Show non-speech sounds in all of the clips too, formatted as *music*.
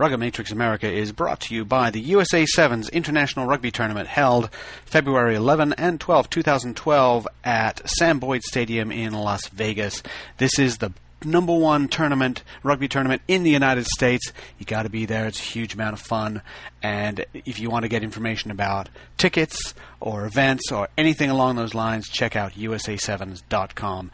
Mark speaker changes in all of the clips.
Speaker 1: Rugger Matrix America is brought to you by the USA Sevens International Rugby Tournament held February 11 and 12, 2012 at Sam Boyd Stadium in Las Vegas. This is the number one tournament, rugby tournament in the United States. You got to be there. It's a huge amount of fun. And if you want to get information about tickets or events or anything along those lines, check out USA7s.com.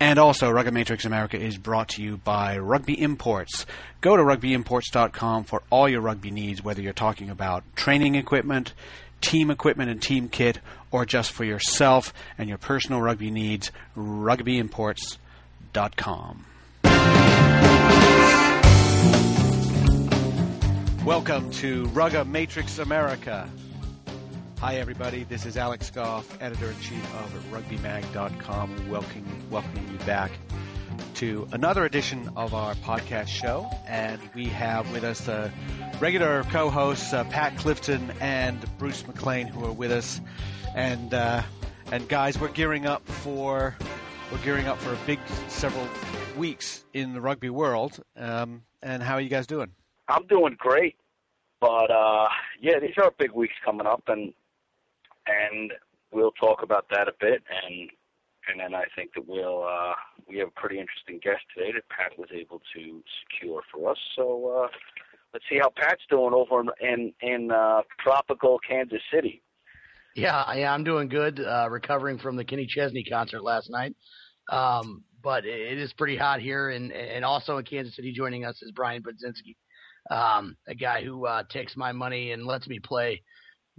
Speaker 1: And also, Rugger Matrix America is brought to you by Rugby Imports. Go to rugbyimports.com for all your rugby needs, whether you're talking about training equipment, team equipment and team kit, or just for yourself and your personal rugby needs. RugbyImports.com. Welcome to Rugger Matrix America. Hi, everybody. This is Alex Goff, editor in chief of RugbyMag.com, welcoming, welcoming you back to another edition of our podcast show. And we have with us uh, regular co hosts uh, Pat Clifton and Bruce McLean, who are with us. And, uh, and guys, we're gearing up for. We're gearing up for a big several weeks in the rugby world. Um, and how are you guys doing?
Speaker 2: I'm doing great. But uh, yeah, these are big weeks coming up, and and we'll talk about that a bit, and and then I think that we'll uh, we have a pretty interesting guest today that Pat was able to secure for us. So uh, let's see how Pat's doing over in in, uh, tropical Kansas City.
Speaker 3: Yeah, yeah, I'm doing good. Uh, recovering from the Kenny Chesney concert last night, um, but it is pretty hot here, and and also in Kansas City. Joining us is Brian Budzinski, um, a guy who uh, takes my money and lets me play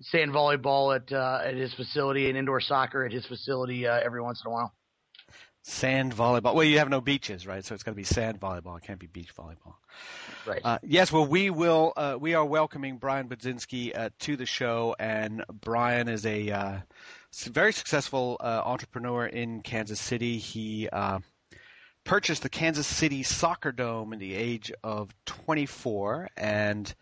Speaker 3: sand volleyball at uh, at his facility and indoor soccer at his facility uh, every once in a while.
Speaker 1: Sand volleyball. Well, you have no beaches, right? So it's got to be sand volleyball. It can't be beach volleyball.
Speaker 3: Right.
Speaker 1: Uh, yes. Well, we will. Uh, we are welcoming Brian Budzinski uh, to the show, and Brian is a uh, very successful entrepreneur in Kansas City. He purchased the Kansas City Soccer Dome in the age of 24, and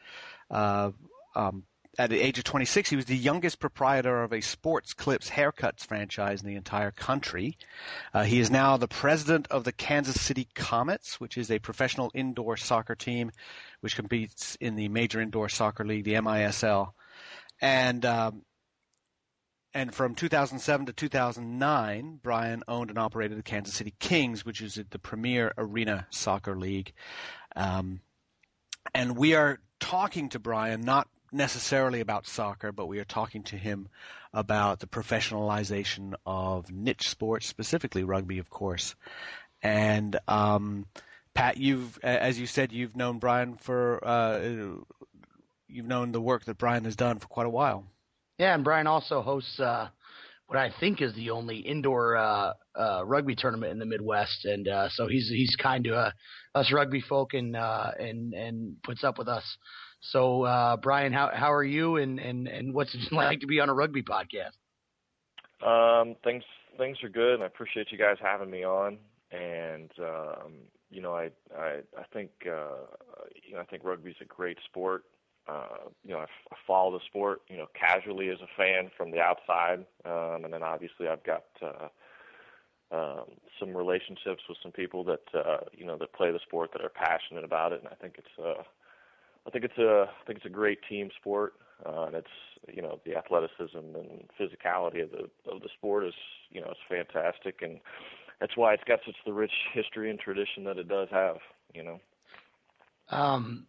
Speaker 1: um, at the age of 26, he was the youngest proprietor of a Sports Clips haircuts franchise in the entire country. Uh, he is now the president of the Kansas City Comets, which is a professional indoor soccer team which competes in the major indoor soccer league, the MISL. And um, and from 2007 to 2009, Brian owned and operated the Kansas City Kings, which is the premier arena soccer league. Um, and we are talking to Brian not necessarily about soccer, but we are talking to him about the professionalization of niche sports, specifically rugby, of course. And um, Pat, you've, as you said, you've known Brian for, uh, you've known the work that Brian has done for quite a while.
Speaker 3: Yeah, and Brian also hosts uh, what I think is the only indoor uh, uh, rugby tournament in the Midwest, and uh, so he's he's kind to uh, us rugby folk and uh, and and puts up with us so, uh, Brian, how how are you, and and and what's it *laughs* like to be on a rugby podcast?
Speaker 4: Um, things things are good. I appreciate you guys having me on, and um, you know, I I I think uh, you know I think rugby's a great sport. Uh, you know, I, f- I follow the sport, you know, casually as a fan from the outside, um, and then obviously I've got uh, um, some relationships with some people that uh, you know that play the sport that are passionate about it, and I think it's uh, I think it's a I think it's a great team sport, uh, and it's you know the athleticism and physicality of the of the sport is you know it's fantastic, and that's why it's got such the rich history and tradition that it does have. You know.
Speaker 3: Um,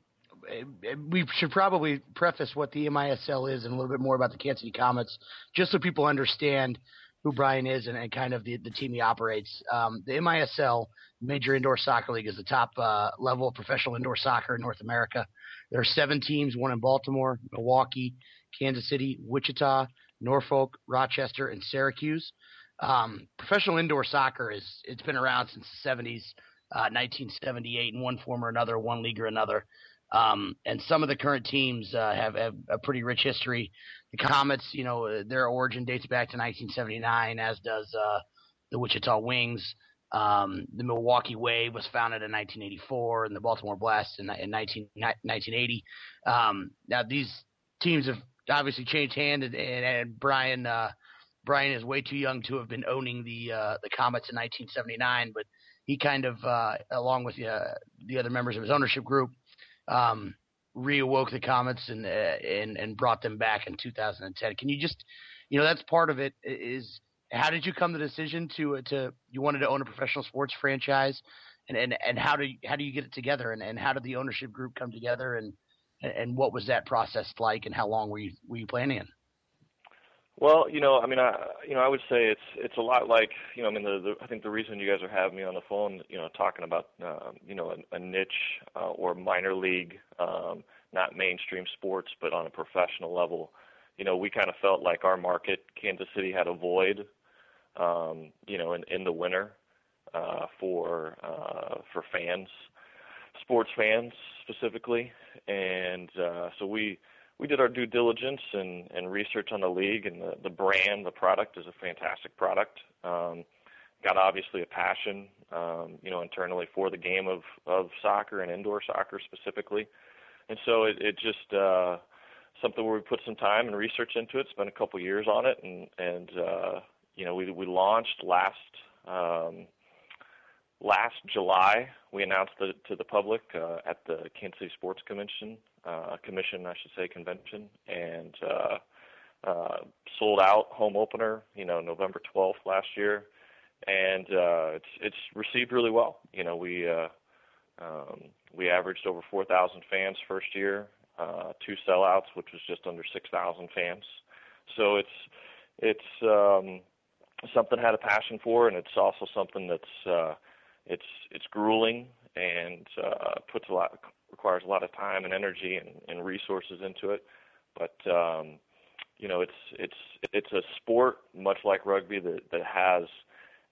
Speaker 3: we should probably preface what the MISL is and a little bit more about the Kansas City Comets, just so people understand who Brian is and, and kind of the, the team he operates. Um, the MISL, Major Indoor Soccer League, is the top uh, level of professional indoor soccer in North America. There are seven teams, one in Baltimore, Milwaukee, Kansas City, Wichita, Norfolk, Rochester, and Syracuse. Um, professional indoor soccer is it's been around since the 70s, uh, 1978, in one form or another, one league or another. Um, and some of the current teams uh, have, have a pretty rich history. The Comets, you know, their origin dates back to 1979, as does uh, the Wichita Wings. Um, the Milwaukee Wave was founded in 1984, and the Baltimore Blast in, in 19, 1980. Um, now these teams have obviously changed hands, and, and, and Brian uh, Brian is way too young to have been owning the uh, the Comets in 1979, but he kind of, uh, along with uh, the other members of his ownership group, um, reawoke the Comets and uh, and and brought them back in 2010. Can you just, you know, that's part of it. Is how did you come to the decision to uh, to you wanted to own a professional sports franchise, and and and how do you, how do you get it together, and and how did the ownership group come together, and and what was that process like, and how long were you were you planning?
Speaker 4: Well, you know, I mean, I you know, I would say it's it's a lot like you know, I mean, the, the I think the reason you guys are having me on the phone, you know, talking about uh, you know a, a niche uh, or minor league, um, not mainstream sports, but on a professional level, you know, we kind of felt like our market, Kansas City, had a void, um, you know, in in the winter uh, for uh, for fans, sports fans specifically, and uh, so we we did our due diligence and, and research on the league and the, the brand, the product is a fantastic product. Um, got obviously a passion, um, you know, internally for the game of, of soccer and indoor soccer specifically. And so it, it just, uh, something where we put some time and research into it, spent a couple years on it and, and, uh, you know, we, we launched last, um, last July, we announced it to the public uh, at the Kansas City Sports Convention, uh, Commission, I should say, convention, and uh, uh, sold out home opener, you know, November 12th last year, and uh, it's it's received really well. You know, we uh, um, we averaged over 4,000 fans first year, uh, two sellouts, which was just under 6,000 fans. So it's it's um, something I had a passion for, and it's also something that's uh, it's it's grueling and uh, puts a lot requires a lot of time and energy and, and resources into it. But um, you know, it's it's it's a sport much like rugby that that has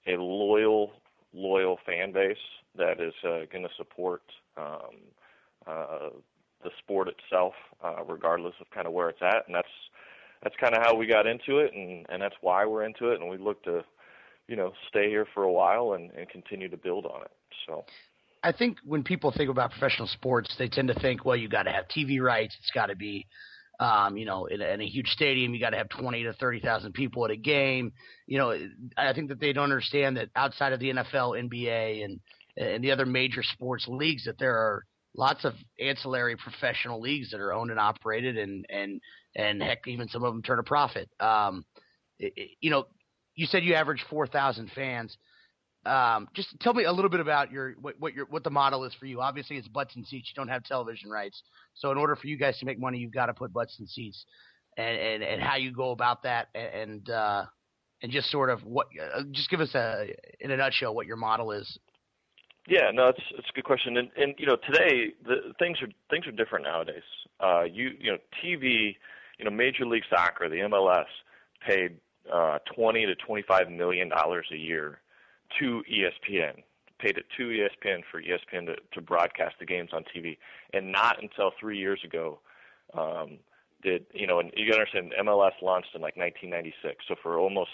Speaker 4: a loyal loyal fan base that is uh, going to support um, uh, the sport itself, uh, regardless of kind of where it's at, and that's that's kind of how we got into it, and and that's why we're into it, and we look to you know, stay here for a while and, and continue to build on it. So
Speaker 3: I think when people think about professional sports, they tend to think, well, you got to have TV rights. It's got to be, um, you know, in a, in a huge stadium, you got to have 20 to 30,000 people at a game. You know, I think that they don't understand that outside of the NFL, NBA, and and the other major sports leagues, that there are lots of ancillary professional leagues that are owned and operated, and and and heck, even some of them turn a profit. Um, it, you know, you said you average 4,000 fans. Um, just tell me a little bit about your what, what your what the model is for you. Obviously, it's butts and seats. You don't have television rights, so in order for you guys to make money, you've got to put butts and seats, and and, and how you go about that, and uh, and just sort of what uh, just give us a in a nutshell what your model is.
Speaker 4: Yeah, no, it's it's a good question, and and you know today the things are things are different nowadays. Uh, you you know TV, you know Major League Soccer, the MLS paid uh, 20 to 25 million dollars a year to ESPN. Paid it to ESPN for ESPN to, to broadcast the games on TV, and not until three years ago um, did you know? And you understand, MLS launched in like 1996, so for almost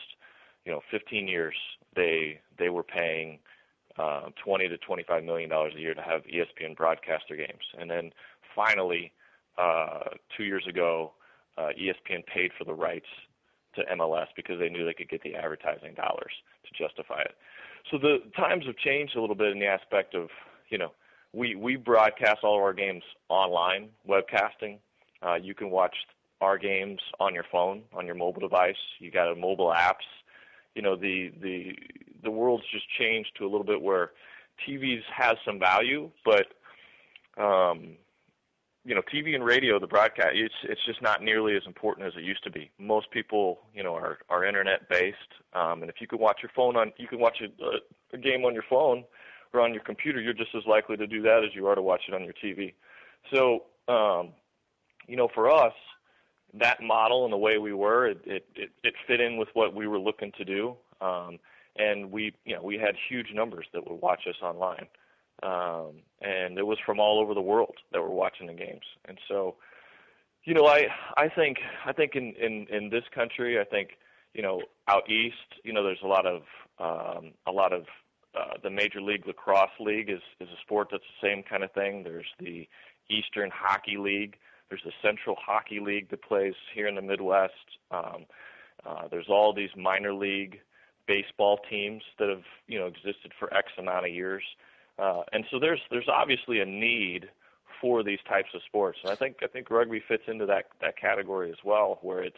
Speaker 4: you know 15 years they they were paying uh, 20 to 25 million dollars a year to have ESPN broadcast their games, and then finally uh, two years ago, uh, ESPN paid for the rights to MLS because they knew they could get the advertising dollars to justify it. So the times have changed a little bit in the aspect of, you know, we we broadcast all of our games online, webcasting. Uh, you can watch our games on your phone, on your mobile device. You got a mobile apps. You know, the the the world's just changed to a little bit where TVs has some value, but um, you know, TV and radio, the broadcast, it's it's just not nearly as important as it used to be. Most people, you know, are are internet based, um, and if you can watch your phone on, you can watch a, a game on your phone or on your computer. You're just as likely to do that as you are to watch it on your TV. So, um, you know, for us, that model and the way we were, it it it, it fit in with what we were looking to do, um, and we, you know, we had huge numbers that would watch us online um, and it was from all over the world that were watching the games. And so, you know, I I think I think in in in this country, I think you know out east, you know, there's a lot of um, a lot of uh, the Major League Lacrosse League is is a sport that's the same kind of thing. There's the Eastern Hockey League. There's the Central Hockey League that plays here in the Midwest. Um, uh, there's all these minor league baseball teams that have you know existed for X amount of years. Uh, and so there's there's obviously a need for these types of sports. And I think I think rugby fits into that that category as well, where it's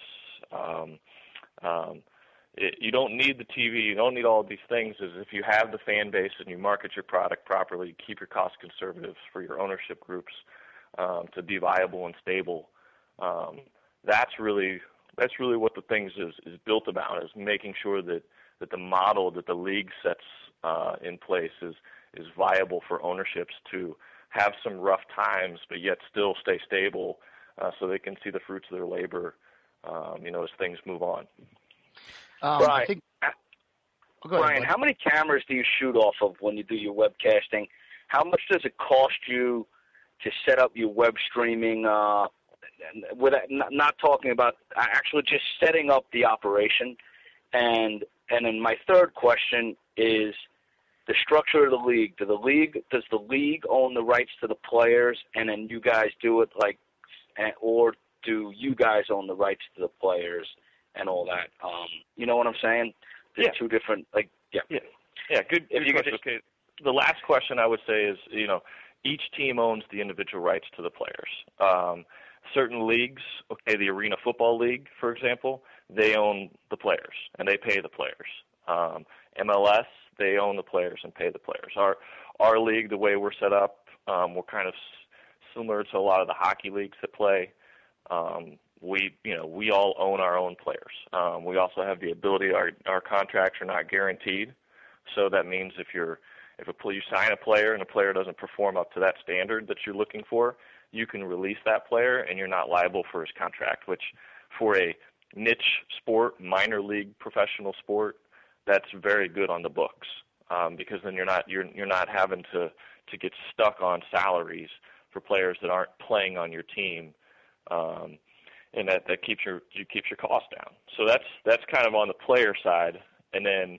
Speaker 4: um, um, it, you don't need the TV, you don't need all of these things. Is if you have the fan base and you market your product properly, keep your costs conservative for your ownership groups um, to be viable and stable. Um, that's really that's really what the things is is built about is making sure that that the model that the league sets uh, in place is is viable for ownerships to have some rough times, but yet still stay stable, uh, so they can see the fruits of their labor, um, you know, as things move on.
Speaker 3: Um,
Speaker 2: Brian,
Speaker 3: I think, oh,
Speaker 2: Brian,
Speaker 3: ahead,
Speaker 2: how many cameras do you shoot off of when you do your webcasting? How much does it cost you to set up your web streaming? Uh, with not, not talking about actually just setting up the operation, and and then my third question is the structure of the league. Do the league does the league own the rights to the players, and then you guys do it like, or do you guys own the rights to the players and all that? Um, you know what I'm saying? There's
Speaker 4: Yeah.
Speaker 2: two different like yeah.
Speaker 4: Yeah, yeah, good.
Speaker 2: If you could
Speaker 4: question. okay, the last question I would say is, you know, each team owns the individual rights to the players. Um, certain leagues, okay, the Arena Football League, for example, they own the players and they pay the players. Um, MLS, they own the players and pay the players. Our our league, the way we're set up, um, we're kind of similar to a lot of the hockey leagues that play. Um, we, you know, we all own our own players. Um, we also have the ability. Our our contracts are not guaranteed, so that means if you're if a you sign a player and a player doesn't perform up to that standard that you're looking for, you can release that player and you're not liable for his contract. Which, for a niche sport, minor league professional sport, that's very good on the books um, because then you're not you're you're not having to to get stuck on salaries for players that aren't playing on your team. Um, and that that keeps your you keeps your costs down. So that's that's kind of on the player side, and then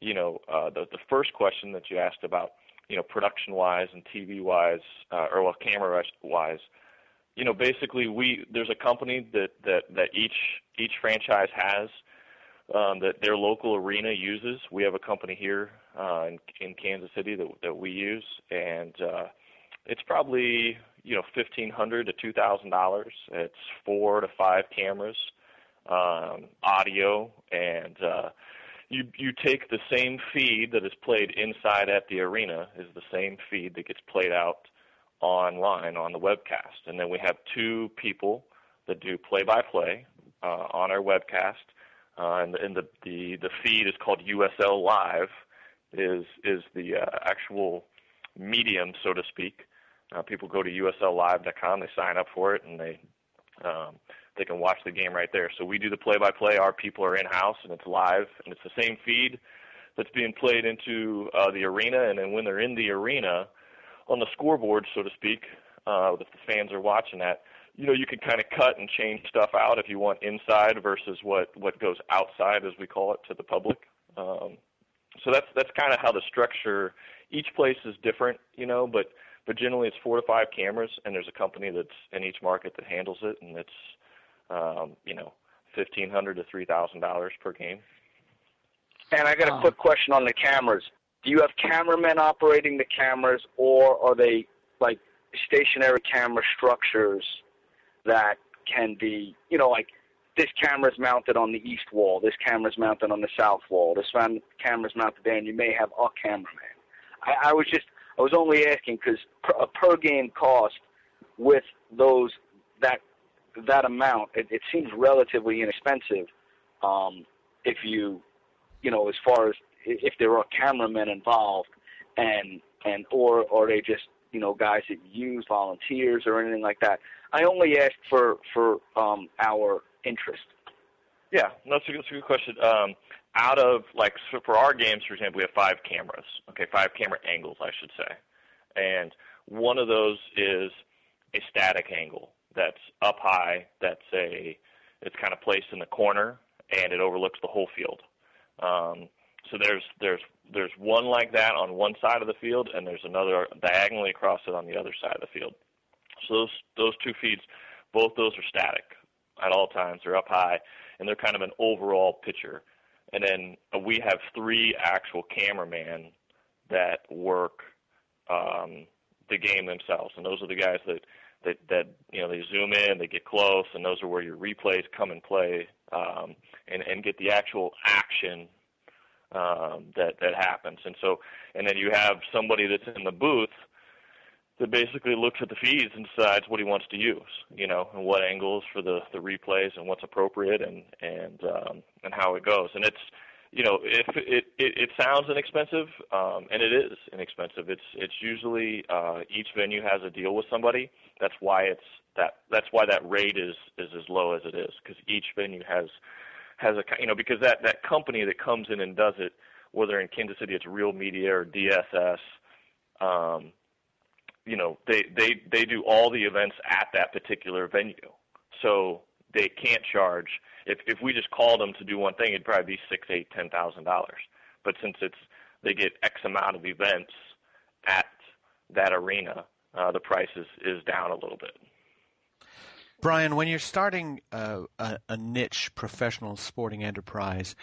Speaker 4: you know uh, the the first question that you asked about you know production wise and TV wise uh, or well camera wise, you know basically we there's a company that that that each each franchise has um, that their local arena uses. We have a company here uh, in, in Kansas City that that we use, and uh, it's probably you know fifteen hundred to two thousand dollars. It's four to five cameras, um, audio, and uh, you you take the same feed that is played inside at the arena is the same feed that gets played out online on the webcast, and then we have two people that do play-by-play uh, on our webcast, uh, and, and the, the the feed is called USL Live, is is the uh, actual medium, so to speak. Uh, people go to USLLive.com, they sign up for it, and they um, they can watch the game right there. So we do the play-by-play. Our people are in house, and it's live, and it's the same feed that's being played into uh, the arena. And then when they're in the arena, on the scoreboard, so to speak, uh, if the fans are watching that, you know, you can kind of cut and change stuff out if you want inside versus what what goes outside, as we call it, to the public. Um, so that's that's kind of how the structure. Each place is different, you know, but but generally it's four to five cameras, and there's a company that's in each market that handles it, and it's um, you know fifteen hundred to three thousand dollars per game.
Speaker 2: And I got a quick question on the cameras. Do you have cameramen operating the cameras, or are they like stationary camera structures that can be, you know, like this camera's mounted on the east wall, this camera's mounted on the south wall, this one camera's mounted there, and you may have a cameraman. I, I was just, I was only asking because a per game cost with those that that amount, it, it seems relatively inexpensive. Um, if you you know, as far as if there are cameramen involved, and and or or they just you know guys that use volunteers or anything like that. I only ask for for um, our interest.
Speaker 4: Yeah, no, that's a good, that's a good question. Um, out of like so for our games, for example, we have five cameras. Okay, five camera angles, I should say, and one of those is a static angle that's up high. That's a it's kind of placed in the corner and it overlooks the whole field. Um, so there's there's there's one like that on one side of the field, and there's another diagonally across it on the other side of the field. So those those two feeds, both those are static at all times. They're up high, and they're kind of an overall picture. And then uh, we have three actual cameramen that work um, the game themselves, and those are the guys that that that you know they zoom in, they get close, and those are where your replays come and play, um, and and get the actual action um, that that happens. And so, and then you have somebody that's in the booth that basically looks at the feeds and decides what he wants to use, you know, and what angles for the the replays and what's appropriate and and um, and how it goes. And it's you know, if it it, it sounds inexpensive, um, and it is inexpensive. It's it's usually uh, each venue has a deal with somebody. That's why it's that that's why that rate is is as low as it is because each venue has has a you know because that that company that comes in and does it, whether in Kansas City it's Real Media or DSS, um, you know they they they do all the events at that particular venue, so they can't charge. If if we just called them to do one thing, it'd probably be six, eight, ten thousand dollars. But since it's they get X amount of events at that arena, uh, the price is is down a little bit.
Speaker 1: Brian, when you're starting a, a, a niche professional sporting enterprise,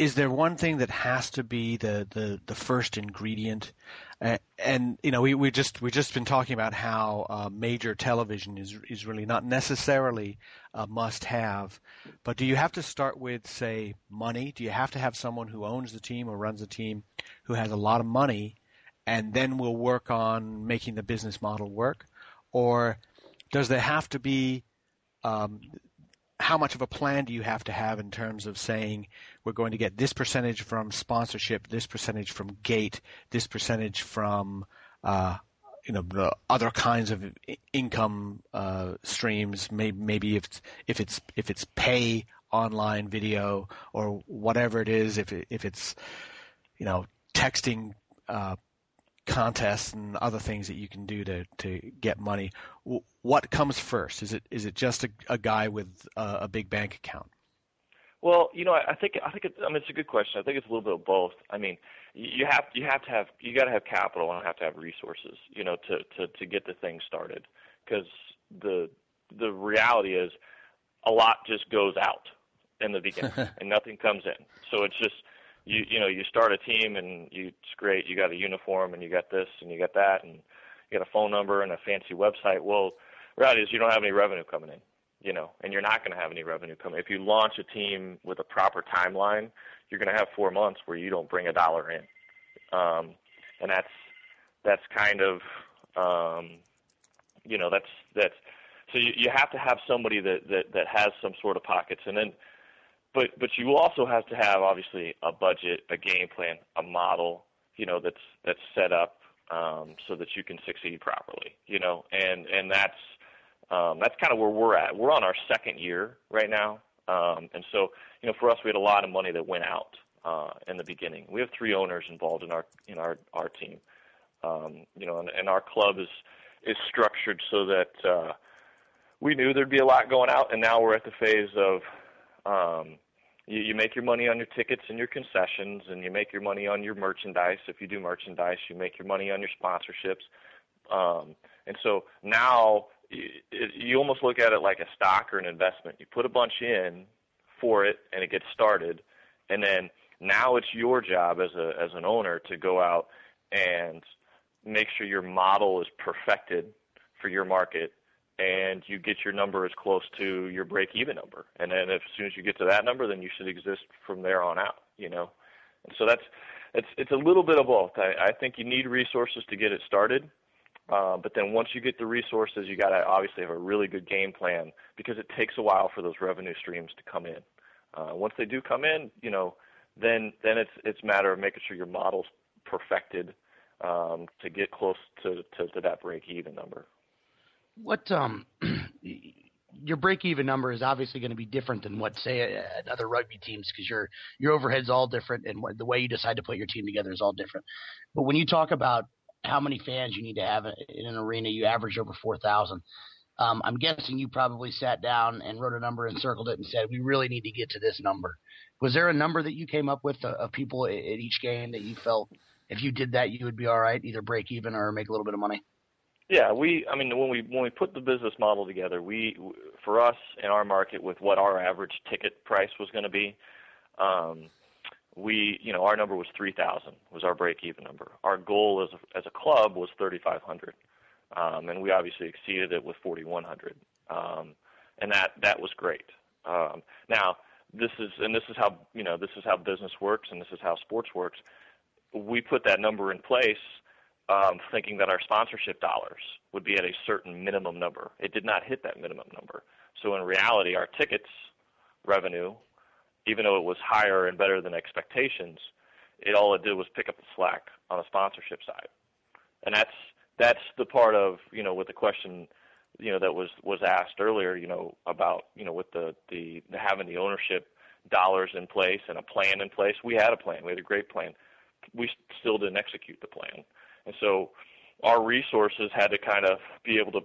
Speaker 1: is there one thing that has to be the, the, the first ingredient? Uh, and you know, we we just we just been talking about how uh, major television is is really not necessarily a must-have, but do you have to start with say money? Do you have to have someone who owns the team or runs the team who has a lot of money, and then we'll work on making the business model work, or does there have to be um, how much of a plan do you have to have in terms of saying we're going to get this percentage from sponsorship, this percentage from gate, this percentage from uh, you know the other kinds of income uh, streams. Maybe, maybe if it's, if it's if it's pay online video or whatever it is. If it, if it's you know texting uh, contests and other things that you can do to to get money. What comes first? Is it is it just a, a guy with a, a, big bank account?
Speaker 4: Well, you know, I think I think it's, I mean it's a good question. I think it's a little bit of both. I mean, you have you have to have you got to have capital and have to have resources, you know, to to to get the thing started. Because the the reality is, a lot just goes out in the beginning *laughs* and nothing comes in. So it's just you you know you start a team and you it's great you got a uniform and you got this and you got that and you got a phone number and a fancy website. Well reality is you don't have any revenue coming in you know and you're not going to have any revenue coming. If you launch a team with a proper timeline you're going to have four months where you don't bring a dollar in. Um and that's that's kind of um you know that's that's so you, you have to have somebody that, that that has some sort of pockets. And then but but you also have to have obviously a budget, a game plan, a model, you know, that's that's set up um, so that you can succeed properly, you know, and and that's um, that's kind of where we're at. We're on our second year right now, um, and so you know, for us, we had a lot of money that went out uh, in the beginning. We have three owners involved in our in our our team, um, you know, and, and our club is is structured so that uh, we knew there'd be a lot going out, and now we're at the phase of um, you, you make your money on your tickets and your concessions, and you make your money on your merchandise. If you do merchandise, you make your money on your sponsorships. Um, and so now you, you almost look at it like a stock or an investment. You put a bunch in for it, and it gets started, and then now it's your job as a as an owner to go out and make sure your model is perfected for your market and you get your number as close to your break even number. And then if, as soon as you get to that number, then you should exist from there on out, you know. And so that's it's it's a little bit of both. I, I think you need resources to get it started. Uh, but then once you get the resources, you got to obviously have a really good game plan because it takes a while for those revenue streams to come in. Uh, once they do come in, you know, then then it's it's a matter of making sure your model's perfected um, to get close to, to, to that break even number.
Speaker 3: What um *clears throat* your break even number is obviously going to be different than what say at other rugby teams because your your overhead's all different and the way you decide to put your team together is all different. But when you talk about how many fans you need to have in an arena, you average over four thousand. Um, I'm guessing you probably sat down and wrote a number and circled it and said, "We really need to get to this number." Was there a number that you came up with uh, of people at each game that you felt if you did that you would be all right, either break even or make a little bit of money?
Speaker 4: Yeah, we. I mean, when we when we put the business model together, we for us in our market with what our average ticket price was going to be, um, we, you know, our number was 3,000 was our break-even number. Our goal as a, as a club was 3,500, um, and we obviously exceeded it with 4,100, um, and that that was great. Um, now, this is and this is how you know this is how business works, and this is how sports works. We put that number in place um, thinking that our sponsorship dollars would be at a certain minimum number. It did not hit that minimum number. So in reality, our tickets revenue, even though it was higher and better than expectations, it all it did was pick up the slack on the sponsorship side, and that's that's the part of you know with the question you know that was was asked earlier you know about you know with the the, the having the ownership dollars in place and a plan in place. We had a plan. We had a great plan. We still didn't execute the plan. And so our resources had to kind of be able to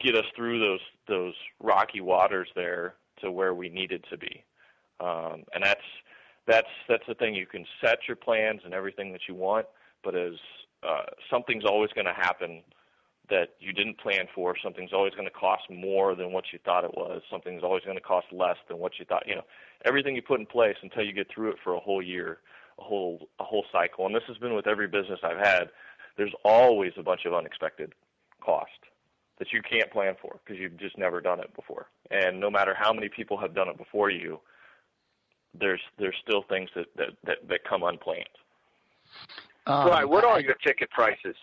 Speaker 4: get us through those those rocky waters there to where we needed to be. Um, and that's that's that's the thing. You can set your plans and everything that you want, but as uh, something's always going to happen that you didn't plan for. Something's always going to cost more than what you thought it was. Something's always going to cost less than what you thought. You know, everything you put in place until you get through it for a whole year a whole a whole cycle. And this has been with every business I've had. There's always a bunch of unexpected cost that you can't plan for because you've just never done it before. And no matter how many people have done it before you, there's there's still things that that that, that come unplanned.
Speaker 2: Um, right. What are your ticket prices?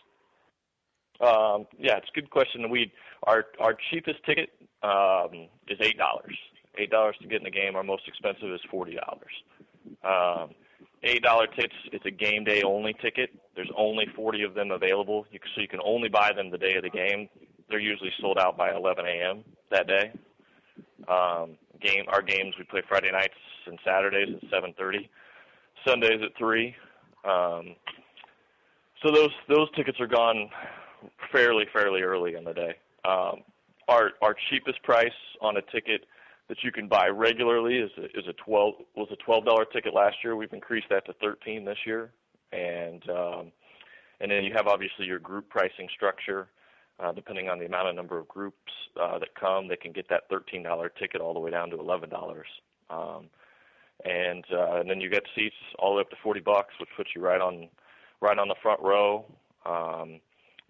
Speaker 4: Um, yeah, it's a good question. We our our cheapest ticket um, is eight dollars. Eight dollars to get in the game. Our most expensive is forty dollars. Um, eight dollar tickets. It's a game day only ticket. There's only 40 of them available, you, so you can only buy them the day of the game. They're usually sold out by 11 a.m. that day. Um, game our games we play Friday nights and Saturdays at 7:30, Sundays at three. Um, so those those tickets are gone fairly fairly early in the day. Um, our our cheapest price on a ticket that you can buy regularly is a, is a 12 was a twelve dollar ticket last year. We've increased that to 13 this year, and um, and then you have obviously your group pricing structure. Uh, depending on the amount of number of groups uh, that come, they can get that $13 ticket all the way down to $11. Um, and uh, and then you get seats all the way up to 40 bucks, which puts you right on right on the front row. Um,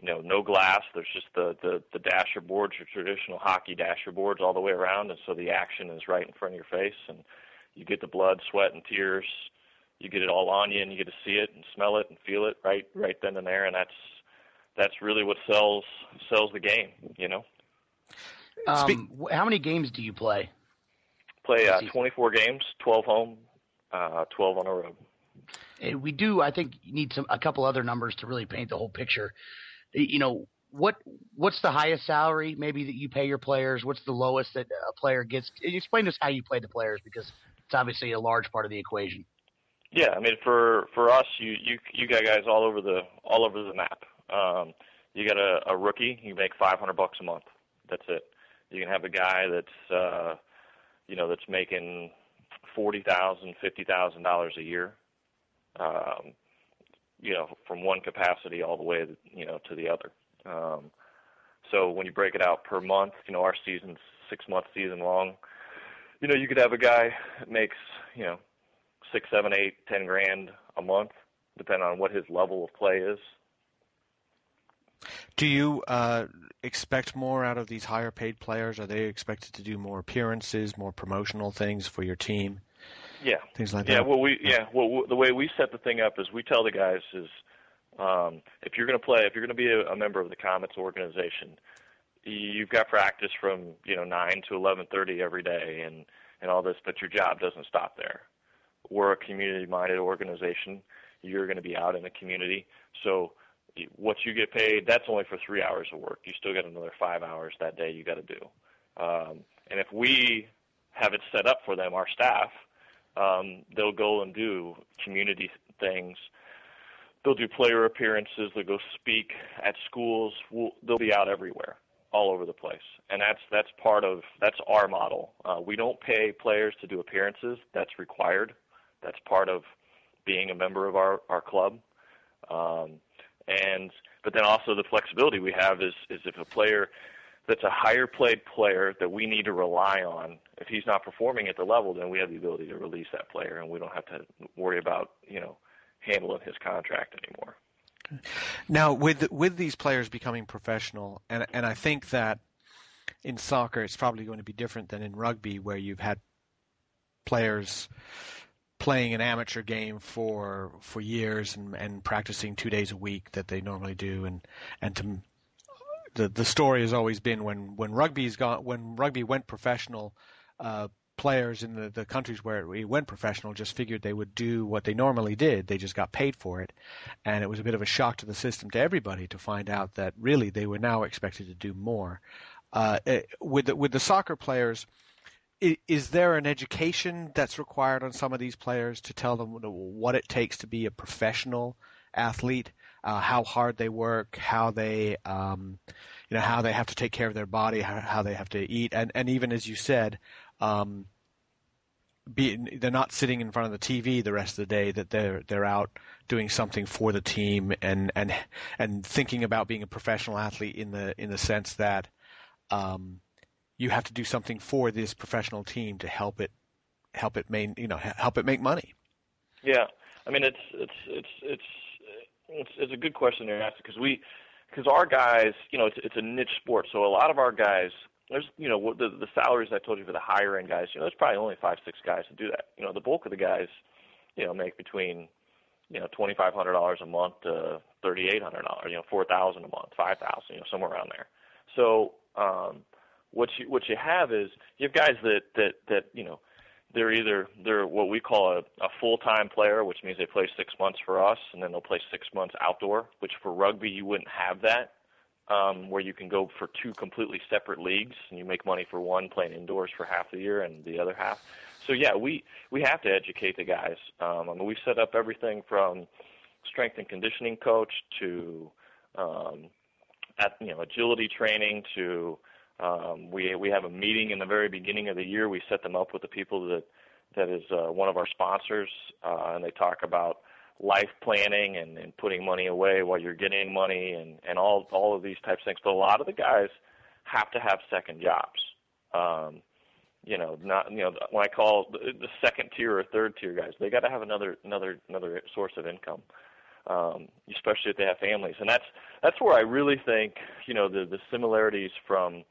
Speaker 4: you know, no glass. There's just the, the, the dasher boards, your traditional hockey dasher boards all the way around, and so the action is right in front of your face, and you get the blood, sweat, and tears. You get it all on you, and you get to see it and smell it and feel it right right then and there, and that's that's really what sells sells the game. You know.
Speaker 3: Um, how many games do you play?
Speaker 4: Play uh, 24 games, 12 home, uh, 12 on the road.
Speaker 3: And we do, I think, need some a couple other numbers to really paint the whole picture you know, what what's the highest salary maybe that you pay your players? What's the lowest that a player gets? Explain to us how you play the players because it's obviously a large part of the equation.
Speaker 4: Yeah, I mean for for us, you you you got guys all over the all over the map. Um, you got a, a rookie, you make 500 bucks a month. That's it. You can have a guy that's uh, you know that's making forty thousand, fifty thousand dollars a year. Um, you know, from one capacity all the way, you know, to the other. Um, so when you break it out per month, you know, our season's six month season long. You know, you could have a guy that makes, you know, six, seven, eight, ten grand a month, depending on what his level of play is.
Speaker 1: Do you uh, expect more out of these higher paid players? Are they expected to do more appearances, more promotional things for your team?
Speaker 4: Yeah.
Speaker 1: Things like that.
Speaker 4: yeah,
Speaker 1: that.
Speaker 4: Well, we yeah. Well, the way we set the thing up is we tell the guys is um, if you're going to play, if you're going to be a, a member of the Comets organization, you've got practice from you know nine to eleven thirty every day, and and all this, but your job doesn't stop there. We're a community-minded organization. You're going to be out in the community, so what you get paid that's only for three hours of work. You still got another five hours that day you got to do. Um, and if we have it set up for them, our staff, um, they'll go and do community things. They'll do player appearances. They'll go speak at schools. We'll, they'll be out everywhere, all over the place, and that's that's part of that's our model. Uh, we don't pay players to do appearances. That's required. That's part of being a member of our our club. Um, and but then also the flexibility we have is is if a player that's a higher played player that we need to rely on. If he's not performing at the level, then we have the ability to release that player, and we don't have to worry about you know handling his contract anymore.
Speaker 1: Now, with with these players becoming professional, and and I think that in soccer it's probably going to be different than in rugby, where you've had players playing an amateur game for for years and, and practicing two days a week that they normally do, and and to the the story has always been when when rugby's gone when rugby went professional, uh, players in the, the countries where it went professional just figured they would do what they normally did. They just got paid for it, and it was a bit of a shock to the system to everybody to find out that really they were now expected to do more. Uh, eh, with the, with the soccer players, is there an education that's required on some of these players to tell them what it takes to be a professional athlete, uh, how hard they work, how they, um, you know, how they have to take care of their body, how, how they have to eat, and and even as you said, um, be, they're not sitting in front of the TV the rest of the day. That they're they're out doing something for the team and and and thinking about being a professional athlete in the in the sense that. Um, you have to do something for this professional team to help it help it main you know help it make money.
Speaker 4: Yeah, I mean it's it's it's it's it's, it's a good question to ask because we because our guys you know it's it's a niche sport. So a lot of our guys there's you know the the salaries I told you for the higher end guys you know there's probably only five six guys to do that. You know the bulk of the guys you know make between you know twenty five hundred dollars a month to thirty eight hundred dollars you know four thousand a month five thousand you know somewhere around there. So um what you what you have is you have guys that that that you know they're either they're what we call a, a full time player, which means they play six months for us, and then they'll play six months outdoor. Which for rugby you wouldn't have that, um, where you can go for two completely separate leagues and you make money for one playing indoors for half the year and the other half. So yeah, we we have to educate the guys. Um, I mean, we set up everything from strength and conditioning coach to um, at you know agility training to um, we we have a meeting in the very beginning of the year. We set them up with the people that that is uh, one of our sponsors, uh, and they talk about life planning and, and putting money away while you're getting money and and all all of these types of things. But a lot of the guys have to have second jobs. Um, you know, not you know when I call the, the second tier or third tier guys, they got to have another another another source of income, um, especially if they have families. And that's that's where I really think you know the the similarities from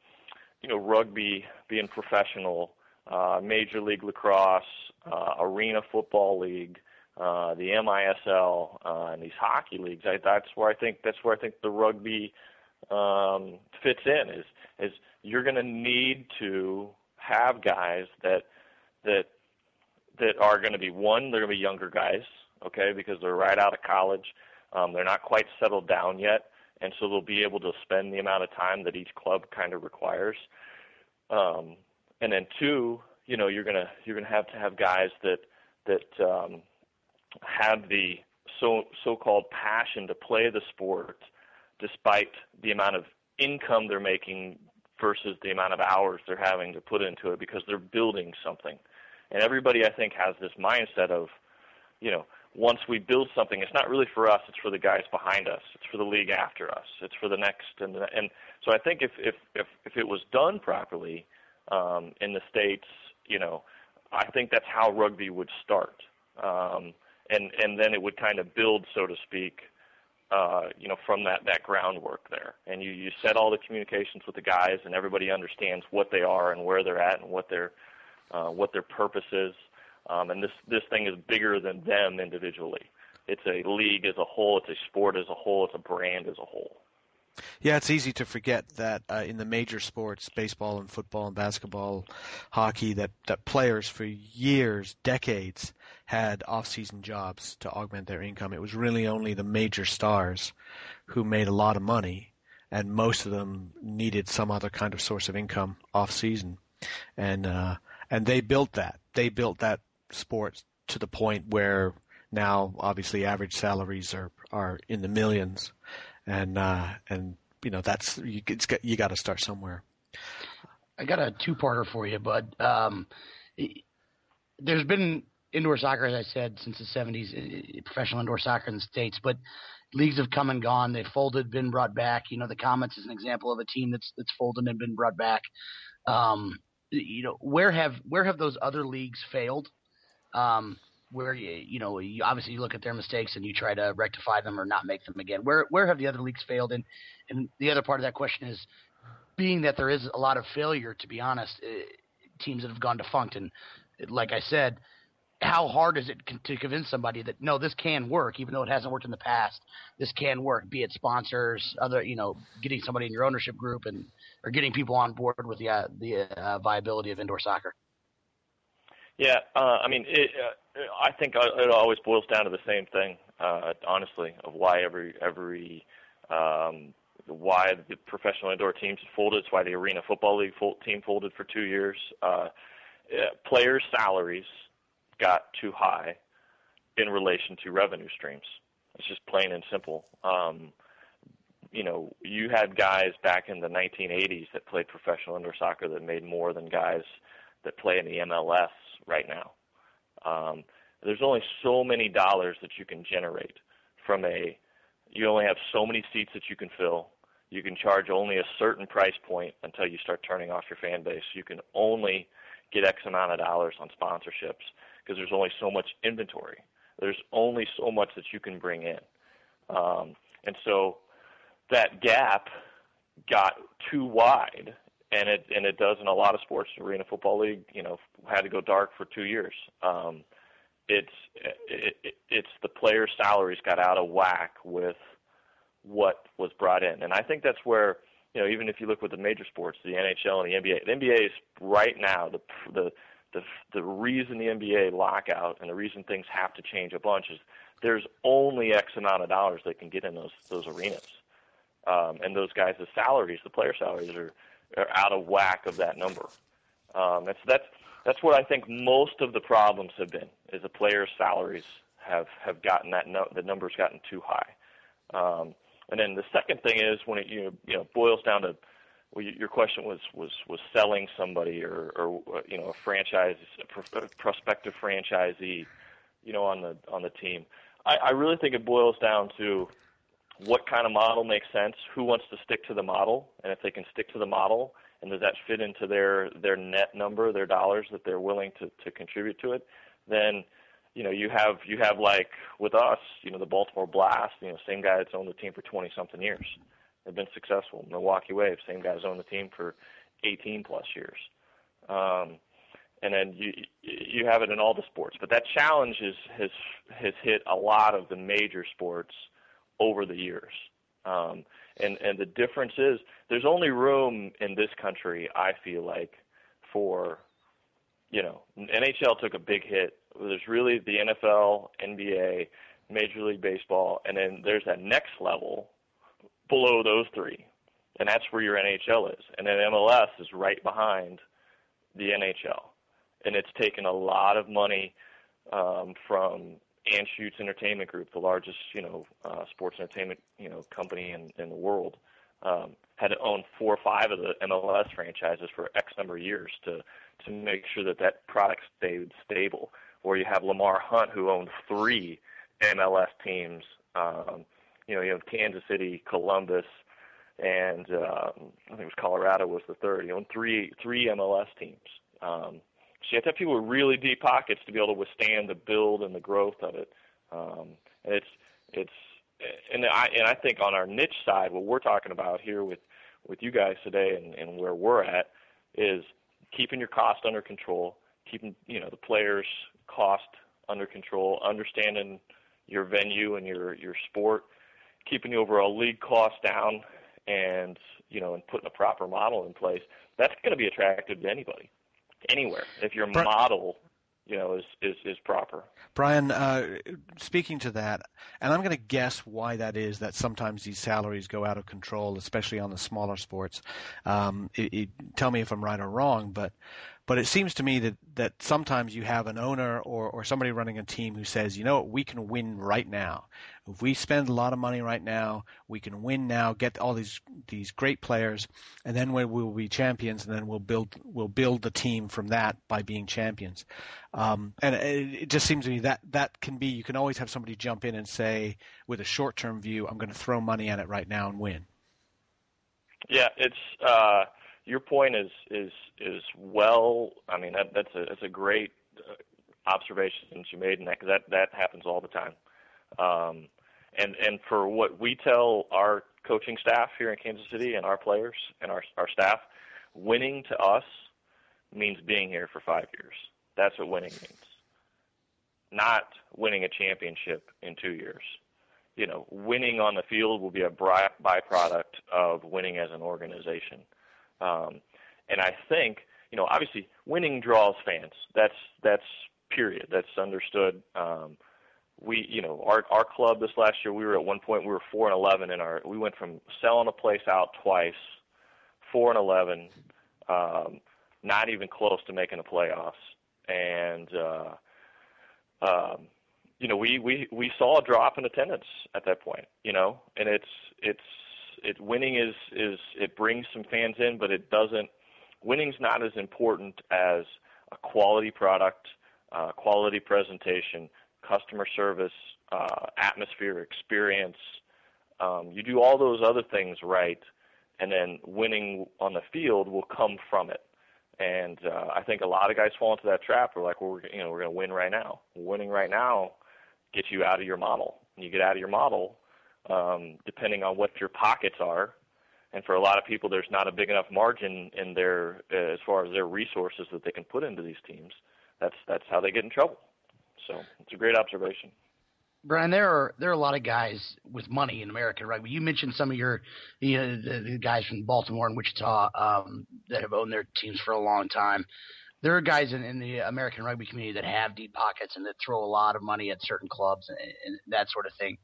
Speaker 4: you know, rugby being professional, uh, Major League Lacrosse, uh, Arena Football League, uh, the MISL, uh, and these hockey leagues. I, that's where I think that's where I think the rugby um, fits in. Is is you're going to need to have guys that that that are going to be one. They're going to be younger guys, okay, because they're right out of college. Um, they're not quite settled down yet and so they'll be able to spend the amount of time that each club kind of requires. Um, and then two, you know, you're gonna you're gonna have to have guys that that um, have the so so-called passion to play the sport, despite the amount of income they're making versus the amount of hours they're having to put into it because they're building something. And everybody, I think, has this mindset of, you know, once we build something, it's not really for us; it's for the guys behind us. It's for the league after us. It's for the next, and and so I think if if if if it was done properly um, in the states, you know, I think that's how rugby would start, um, and and then it would kind of build, so to speak, uh, you know, from that that groundwork there. And you you set all the communications with the guys, and everybody understands what they are and where they're at and what their uh, what their purpose is um, and this this thing is bigger than them individually. It's a league as a whole. It's a sport as a whole. It's a brand as a whole.
Speaker 1: Yeah, it's easy to forget that uh, in the major sports, baseball and football and basketball, hockey, that, that players for years, decades, had off-season jobs to augment their income. It was really only the major stars who made a lot of money, and most of them needed some other kind of source of income off-season, and uh, and they built that. They built that sports to the point where now obviously average salaries are are in the millions, and uh, and you know that's you it's got, you got to start somewhere.
Speaker 3: I got a two-parter for you, bud. Um, there's been indoor soccer, as I said, since the 70s, professional indoor soccer in the states. But leagues have come and gone. They've folded, been brought back. You know, the Comets is an example of a team that's that's folded and been brought back. Um, you know, where have where have those other leagues failed? Um, where you you know you obviously you look at their mistakes and you try to rectify them or not make them again. Where where have the other leagues failed? And and the other part of that question is, being that there is a lot of failure, to be honest, uh, teams that have gone defunct and like I said, how hard is it to convince somebody that no, this can work, even though it hasn't worked in the past. This can work, be it sponsors, other you know, getting somebody in your ownership group and or getting people on board with the uh, the uh, viability of indoor soccer.
Speaker 4: Yeah, uh, I mean, it, uh, I think it always boils down to the same thing, uh, honestly, of why every every um, why the professional indoor teams folded. It's why the Arena Football League team folded for two years. Uh, players' salaries got too high in relation to revenue streams. It's just plain and simple. Um, you know, you had guys back in the 1980s that played professional indoor soccer that made more than guys that play in the MLS right now. Um, there's only so many dollars that you can generate from a. You only have so many seats that you can fill. You can charge only a certain price point until you start turning off your fan base. You can only get X amount of dollars on sponsorships because there's only so much inventory. There's only so much that you can bring in. Um, and so that gap got too wide and it and it does in a lot of sports. Arena Football League, you know, had to go dark for two years. Um, it's it, it, it's the players' salaries got out of whack with what was brought in, and I think that's where you know even if you look with the major sports, the NHL and the NBA, the NBA is right now the the the the reason the NBA lockout and the reason things have to change a bunch is there's only X amount of dollars they can get in those those arenas, um, and those guys' the salaries, the player salaries, are are out of whack of that number. Um, that's that's that's what I think most of the problems have been. Is the players' salaries have have gotten that no, the numbers gotten too high. Um, and then the second thing is when it you know, you know boils down to well, your question was was was selling somebody or or you know a franchise a prospective franchisee you know on the on the team. I, I really think it boils down to what kind of model makes sense, who wants to stick to the model, and if they can stick to the model, and does that fit into their their net number, their dollars that they're willing to to contribute to it, then you know you have you have like with us, you know the Baltimore Blast, you know same guy that's owned the team for 20 something years, they've been successful. Milwaukee Waves, same guys owned the team for 18 plus years. Um, and then you you have it in all the sports, but that challenge is, has has hit a lot of the major sports over the years. Um, and and the difference is there's only room in this country, I feel like, for you know NHL took a big hit. There's really the NFL, NBA, Major League Baseball, and then there's that next level below those three, and that's where your NHL is. And then MLS is right behind the NHL, and it's taken a lot of money um, from Anschutz Entertainment Group, the largest you know uh, sports entertainment you know company in, in the world, um, had owned four or five of the MLS franchises for X number of years to to make sure that that product stayed stable. Or you have Lamar Hunt who owned three MLS teams. Um, you know, you have Kansas City, Columbus, and uh, I think it was Colorado was the third. He owned three three MLS teams. Um, so you have to have people with really deep pockets to be able to withstand the build and the growth of it. Um, and it's it's and I and I think on our niche side, what we're talking about here with with you guys today and, and where we're at is keeping your cost under control, keeping you know the players' cost under control, understanding your venue and your your sport, keeping the overall league cost down, and you know and putting a proper model in place. That's going to be attractive to anybody anywhere if your Bri- model you know is is, is proper.
Speaker 1: Brian, uh, speaking to that, and I'm going to guess why that is. That sometimes these salaries go out of control, especially on the smaller sports. Um, it, it, tell me if I'm right or wrong, but But it seems to me that that sometimes you have an owner or or somebody running a team who says, you know, what, we can win right now. If we spend a lot of money right now, we can win now, get all these these great players, and then we will be champions, and then we'll build we'll build the team from that by being champions. Um, and it, it just seems to me that that can be you can always have somebody jump in and say with a short term view, I'm going to throw money at it right now and win.
Speaker 4: Yeah, it's uh, your point is is is well. I mean that that's a that's a great uh, observation that you made, and that that that happens all the time. Um, and and for what we tell our coaching staff here in Kansas City and our players and our our staff, winning to us means being here for five years. That's what winning means. Not winning a championship in two years. You know, winning on the field will be a byproduct of winning as an organization. Um, and I think, you know, obviously winning draws fans. That's that's period. That's understood. Um, we, you know, our our club this last year, we were at one point we were four and eleven in our. We went from selling a place out twice, four and eleven, um, not even close to making the playoffs, and uh, um, you know, we we we saw a drop in attendance at that point. You know, and it's it's it winning is is it brings some fans in, but it doesn't. Winning's not as important as a quality product, uh, quality presentation, customer service, uh, atmosphere, experience. Um, you do all those other things right, and then winning on the field will come from it. And uh, I think a lot of guys fall into that trap. We're like, well, we're you know we're going to win right now. Winning right now gets you out of your model. When you get out of your model, um, depending on what your pockets are, and for a lot of people, there's not a big enough margin in their uh, as far as their resources that they can put into these teams. That's that's how they get in trouble. So it's a great observation.
Speaker 3: Brian, there are there are a lot of guys with money in American rugby. You mentioned some of your you know, the, the guys from Baltimore and Wichita um, that have owned their teams for a long time. There are guys in, in the American rugby community that have deep pockets and that throw a lot of money at certain clubs and, and that sort of thing.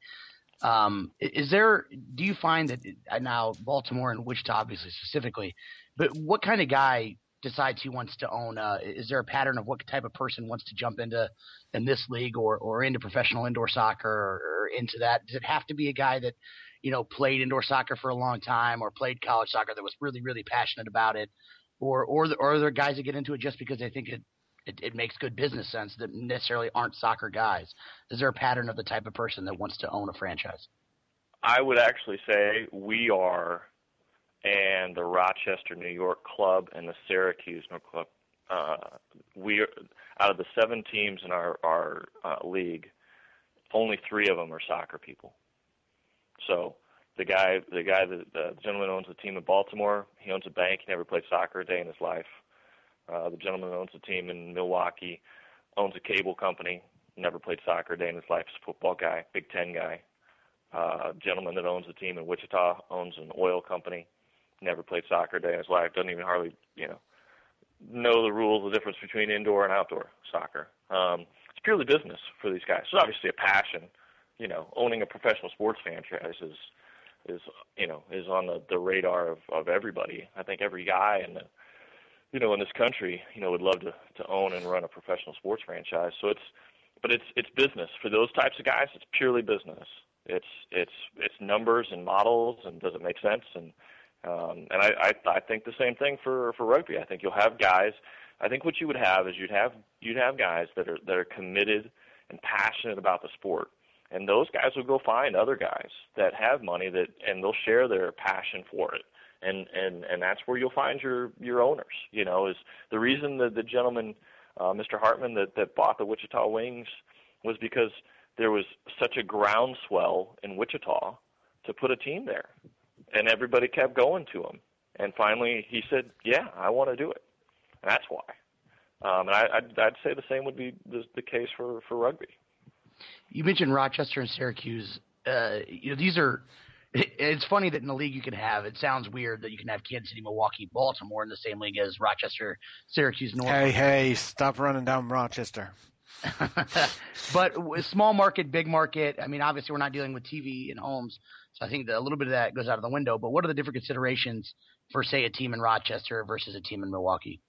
Speaker 3: Um, is there? Do you find that uh, now Baltimore and Wichita, obviously specifically, but what kind of guy decides he wants to own? Uh, is there a pattern of what type of person wants to jump into in this league or or into professional indoor soccer or, or into that? Does it have to be a guy that you know played indoor soccer for a long time or played college soccer that was really really passionate about it? Or, or, or are there guys that get into it just because they think it it, it makes good business sense that necessarily aren't soccer guys. Is there a pattern of the type of person that wants to own a franchise?
Speaker 4: I would actually say we are, and the Rochester, New York club and the Syracuse New York club. Uh, we out of the seven teams in our our uh, league, only three of them are soccer people. So the guy, the guy, the, the gentleman owns a team in Baltimore. He owns a bank. He never played soccer a day in his life. Uh, the gentleman owns a team in Milwaukee, owns a cable company, never played soccer a day in his life. He's a football guy, Big Ten guy. Uh, gentleman that owns a team in Wichita owns an oil company, never played soccer a day in his life. Doesn't even hardly, you know, know the rules, the difference between indoor and outdoor soccer. Um, it's purely business for these guys. It's obviously a passion. You know, owning a professional sports franchise is is you know is on the, the radar of, of everybody. I think every guy in the you know, in this country, you know, would love to to own and run a professional sports franchise. So it's, but it's it's business for those types of guys. It's purely business. It's it's it's numbers and models and does it make sense and um, and I, I I think the same thing for for rugby. I think you'll have guys. I think what you would have is you'd have you'd have guys that are that are committed and passionate about the sport, and those guys will go find other guys that have money that and they'll share their passion for it and and and that's where you'll find your your owners. You know, is the reason that the gentleman, uh, Mr. Hartman, that that bought the Wichita Wings was because there was such a groundswell in Wichita to put a team there, and everybody kept going to him. And finally, he said, "Yeah, I want to do it." And that's why. Um, and I, I'd, I'd say the same would be the, the case for for rugby.
Speaker 3: You mentioned Rochester and Syracuse. Uh, you know, these are it's funny that in the league you can have. It sounds weird that you can have Kansas City, Milwaukee, Baltimore in the same league as Rochester, Syracuse, North.
Speaker 1: Hey, hey, stop running down Rochester. *laughs*
Speaker 3: but small market, big market. I mean, obviously we're not dealing with TV and homes, so I think that a little bit of that goes out of the window. But what are the different considerations for, say, a team in Rochester versus a team in Milwaukee?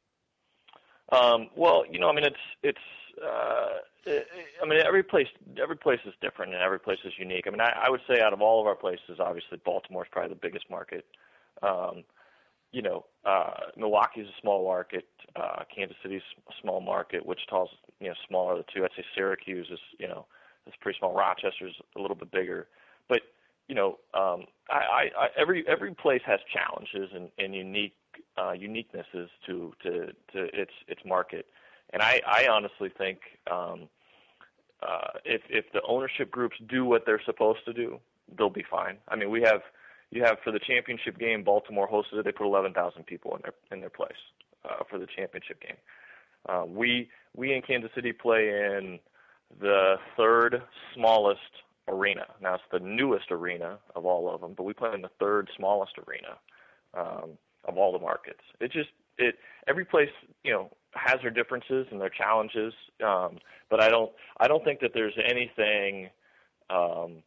Speaker 4: Um, well, you know, I mean, it's it's. Uh, I mean, every place every place is different and every place is unique. I mean, I, I would say out of all of our places, obviously Baltimore is probably the biggest market. Um, you know, uh, Milwaukee's a small market. Uh, Kansas City's a small market. Wichita's you know smaller the two. I'd say Syracuse is you know is pretty small. Rochester's a little bit bigger, but you know, um, I, I, I, every every place has challenges and, and unique uh, uniquenesses to, to to its its market, and I, I honestly think um, uh, if if the ownership groups do what they're supposed to do, they'll be fine. I mean, we have you have for the championship game, Baltimore hosted it. They put 11,000 people in their in their place uh, for the championship game. Uh, we we in Kansas City play in the third smallest arena. Now it's the newest arena of all of them, but we play in the third smallest arena um, of all the markets. It just it every place you know has their differences and their challenges, um, but I don't I don't think that there's anything um,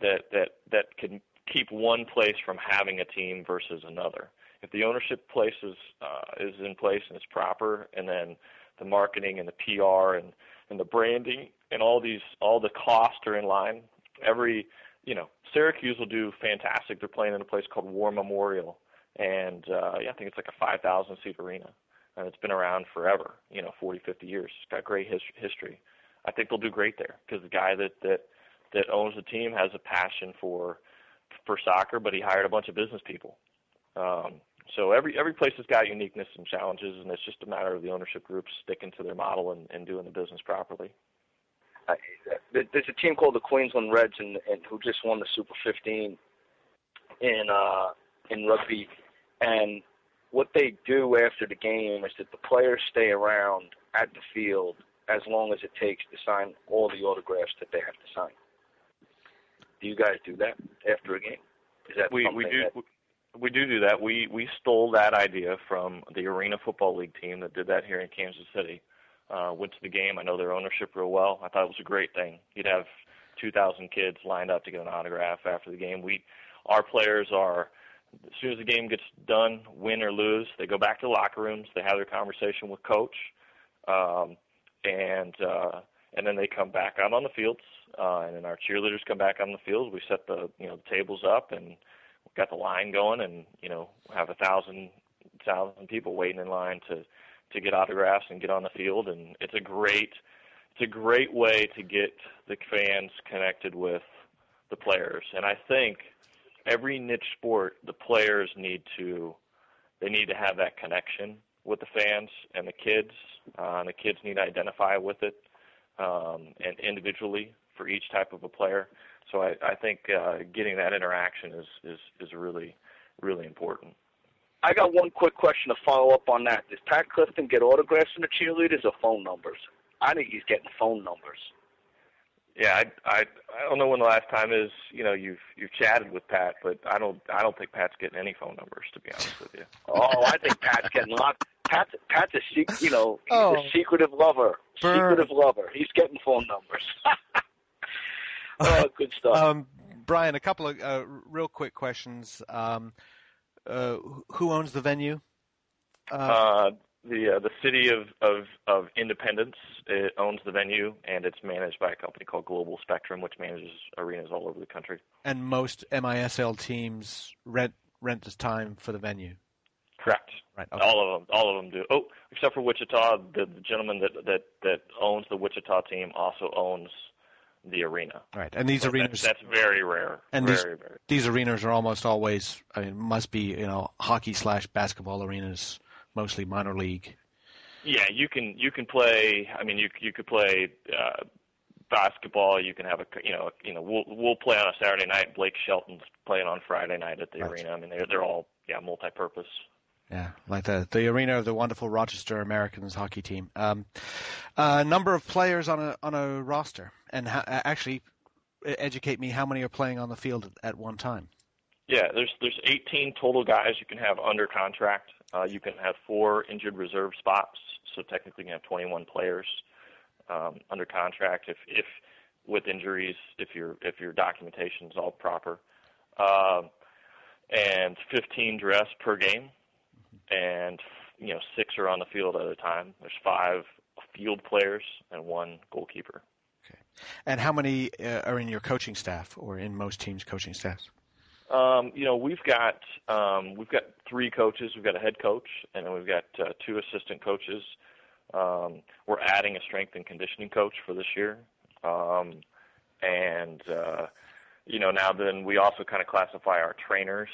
Speaker 4: that that that can keep one place from having a team versus another. If the ownership place is uh, is in place and it's proper, and then the marketing and the PR and and the branding and all these all the costs are in line, every you know Syracuse will do fantastic. They're playing in a place called War Memorial, and uh, yeah, I think it's like a 5,000 seat arena, and it's been around forever. You know, 40, 50 years. It's got great his- history. I think they'll do great there because the guy that that that owns the team has a passion for for soccer, but he hired a bunch of business people. Um, so every every place has got uniqueness and challenges, and it's just a matter of the ownership group sticking to their model and, and doing the business properly.
Speaker 2: Uh, there's a team called the Queensland Reds, and, and who just won the Super 15 in uh, in rugby. And what they do after the game is that the players stay around at the field as long as it takes to sign all the autographs that they have to sign. Do you guys do that after a game? Is that
Speaker 4: we we do that... we do do that. We we stole that idea from the Arena Football League team that did that here in Kansas City uh, went to the game. I know their ownership real well. I thought it was a great thing. You'd have 2,000 kids lined up to get an autograph after the game. We, our players are, as soon as the game gets done, win or lose, they go back to locker rooms. They have their conversation with coach, um, and uh, and then they come back out on the fields. Uh, and then our cheerleaders come back on the field. We set the you know the tables up and we've got the line going, and you know have a thousand thousand people waiting in line to to get autographs and get on the field, and it's a great it's a great way to get the fans connected with the players. And I think every niche sport, the players need to they need to have that connection with the fans and the kids. Uh, and the kids need to identify with it um, and individually for each type of a player. So I, I think uh, getting that interaction is, is is really really important.
Speaker 2: I got one quick question to follow up on that. Does Pat Clifton get autographs from the cheerleaders or phone numbers? I think he's getting phone numbers.
Speaker 4: Yeah, I I I don't know when the last time is. You know, you've you've chatted with Pat, but I don't I don't think Pat's getting any phone numbers to be honest with you. *laughs*
Speaker 2: oh, I think Pat's getting lots. Pat's Pat's a secret. You know, he's oh. a secretive lover. Burn. Secretive lover. He's getting phone numbers. *laughs* oh, *laughs* good stuff.
Speaker 1: Um, Brian, a couple of uh, real quick questions. Um, uh, who owns the venue?
Speaker 4: Uh, uh, the uh, the city of, of of Independence it owns the venue, and it's managed by a company called Global Spectrum, which manages arenas all over the country.
Speaker 1: And most MISL teams rent rent this time for the venue.
Speaker 4: Correct.
Speaker 1: Right. Okay.
Speaker 4: All of them. All of them do. Oh, except for Wichita, the, the gentleman that that that owns the Wichita team also owns the arena.
Speaker 1: Right, and these so arenas
Speaker 4: that's, that's, very rare.
Speaker 1: And
Speaker 4: very,
Speaker 1: these
Speaker 4: very.
Speaker 1: these arenas are almost always, I mean, must be you know hockey slash basketball arenas, mostly minor league.
Speaker 4: Yeah, you can you can play. I mean, you you could play uh, basketball. You can have a you know you know we'll we'll play on a Saturday night. Blake Shelton's playing on Friday night at the right. arena. I mean, they're they're all yeah multi-purpose.
Speaker 1: Yeah, like the the arena of the wonderful Rochester Americans hockey team. Um, uh, number of players on a on a roster, and ha- actually educate me how many are playing on the field at one time.
Speaker 4: Yeah, there's there's 18 total guys you can have under contract. Uh, you can have four injured reserve spots, so technically you can have 21 players um, under contract if if with injuries if your if your documentation is all proper. Um, and 15 dress per game and you know six are on the field at a time. There's five field players and one goalkeeper.
Speaker 1: Okay. And how many uh, are in your coaching staff, or in most teams' coaching staffs?
Speaker 4: Um, you know, we've got um, we've got three coaches. We've got a head coach, and then we've got uh, two assistant coaches. Um, we're adding a strength and conditioning coach for this year, um, and uh, you know now then we also kind of classify our trainers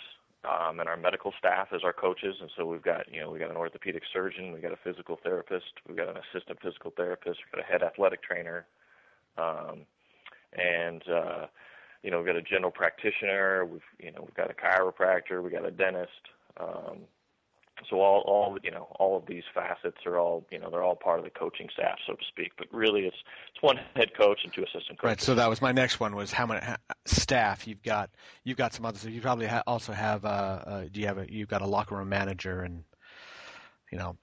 Speaker 4: um, and our medical staff as our coaches. And so we've got, you know, we've got an orthopedic surgeon, we've got a physical therapist, we've got an assistant physical therapist, we've got a head athletic trainer, um, and uh, you know, we've got a general practitioner, we've, you know, we've got a chiropractor, we've got a dentist. Um, so all all you know all of these facets are all you know they're all part of the coaching staff so to speak. But really it's it's one head coach and two assistant coaches.
Speaker 1: right so that was my next one was how many staff you've got you've got some others. You probably ha- also have uh, uh do you have a you've got a locker room manager and you know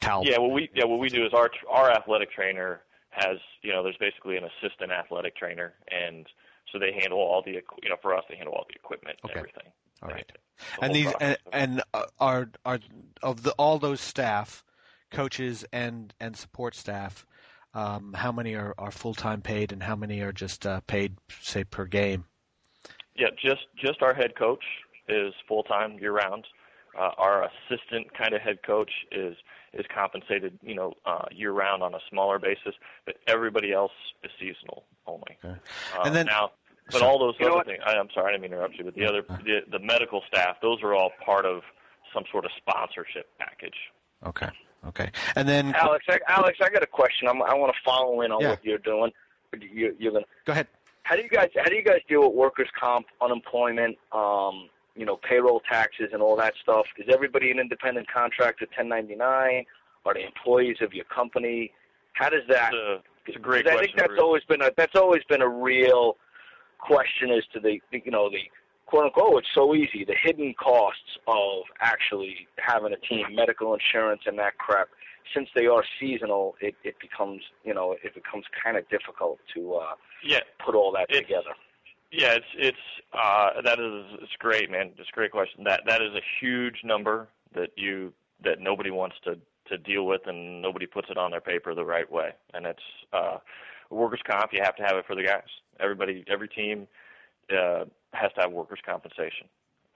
Speaker 1: towel
Speaker 4: yeah what we yeah what we do is our our athletic trainer has you know there's basically an assistant athletic trainer and so they handle all the you know for us they handle all the equipment
Speaker 1: okay.
Speaker 4: and everything
Speaker 1: all right and these and, and uh, are are of the all those staff, coaches and and support staff. Um, how many are, are full time paid, and how many are just uh, paid, say, per game?
Speaker 4: Yeah, just just our head coach is full time year round. Uh, our assistant kind of head coach is is compensated, you know, uh, year round on a smaller basis, but everybody else is seasonal only.
Speaker 1: Okay.
Speaker 4: Uh,
Speaker 1: and then
Speaker 4: now but all those other things, I, I'm sorry, I didn't mean to interrupt you, but the other, the, the medical staff, those are all part of some sort of sponsorship package.
Speaker 1: Okay. Okay. And then
Speaker 2: Alex, I, Alex, I got a question. I'm, I want to follow in on
Speaker 1: Yeah.
Speaker 2: what you're doing. You, you're gonna.
Speaker 1: go ahead.
Speaker 2: How do you guys How do you guys deal with workers' comp, unemployment, um, you know, payroll taxes, and all that stuff? Is everybody an independent contractor, 1099? Are they employees of your company? How does that?
Speaker 4: It's a, it's a great
Speaker 2: 'cause I think that's
Speaker 4: Bruce.
Speaker 2: always been a that's always been a real question as to the, the you know the quote unquote it's so easy the hidden costs of actually having a team medical insurance and that crap since they are seasonal it it becomes you know it becomes kind of difficult to uh
Speaker 4: yeah,
Speaker 2: put all that
Speaker 4: It's-
Speaker 2: together
Speaker 4: yeah, it's it's uh, that is it's great, man. It's a great question. That that is a huge number that you that nobody wants to to deal with, and nobody puts it on their paper the right way. And it's uh, workers' comp. You have to have it for the guys. Everybody, every team uh, has to have workers' compensation.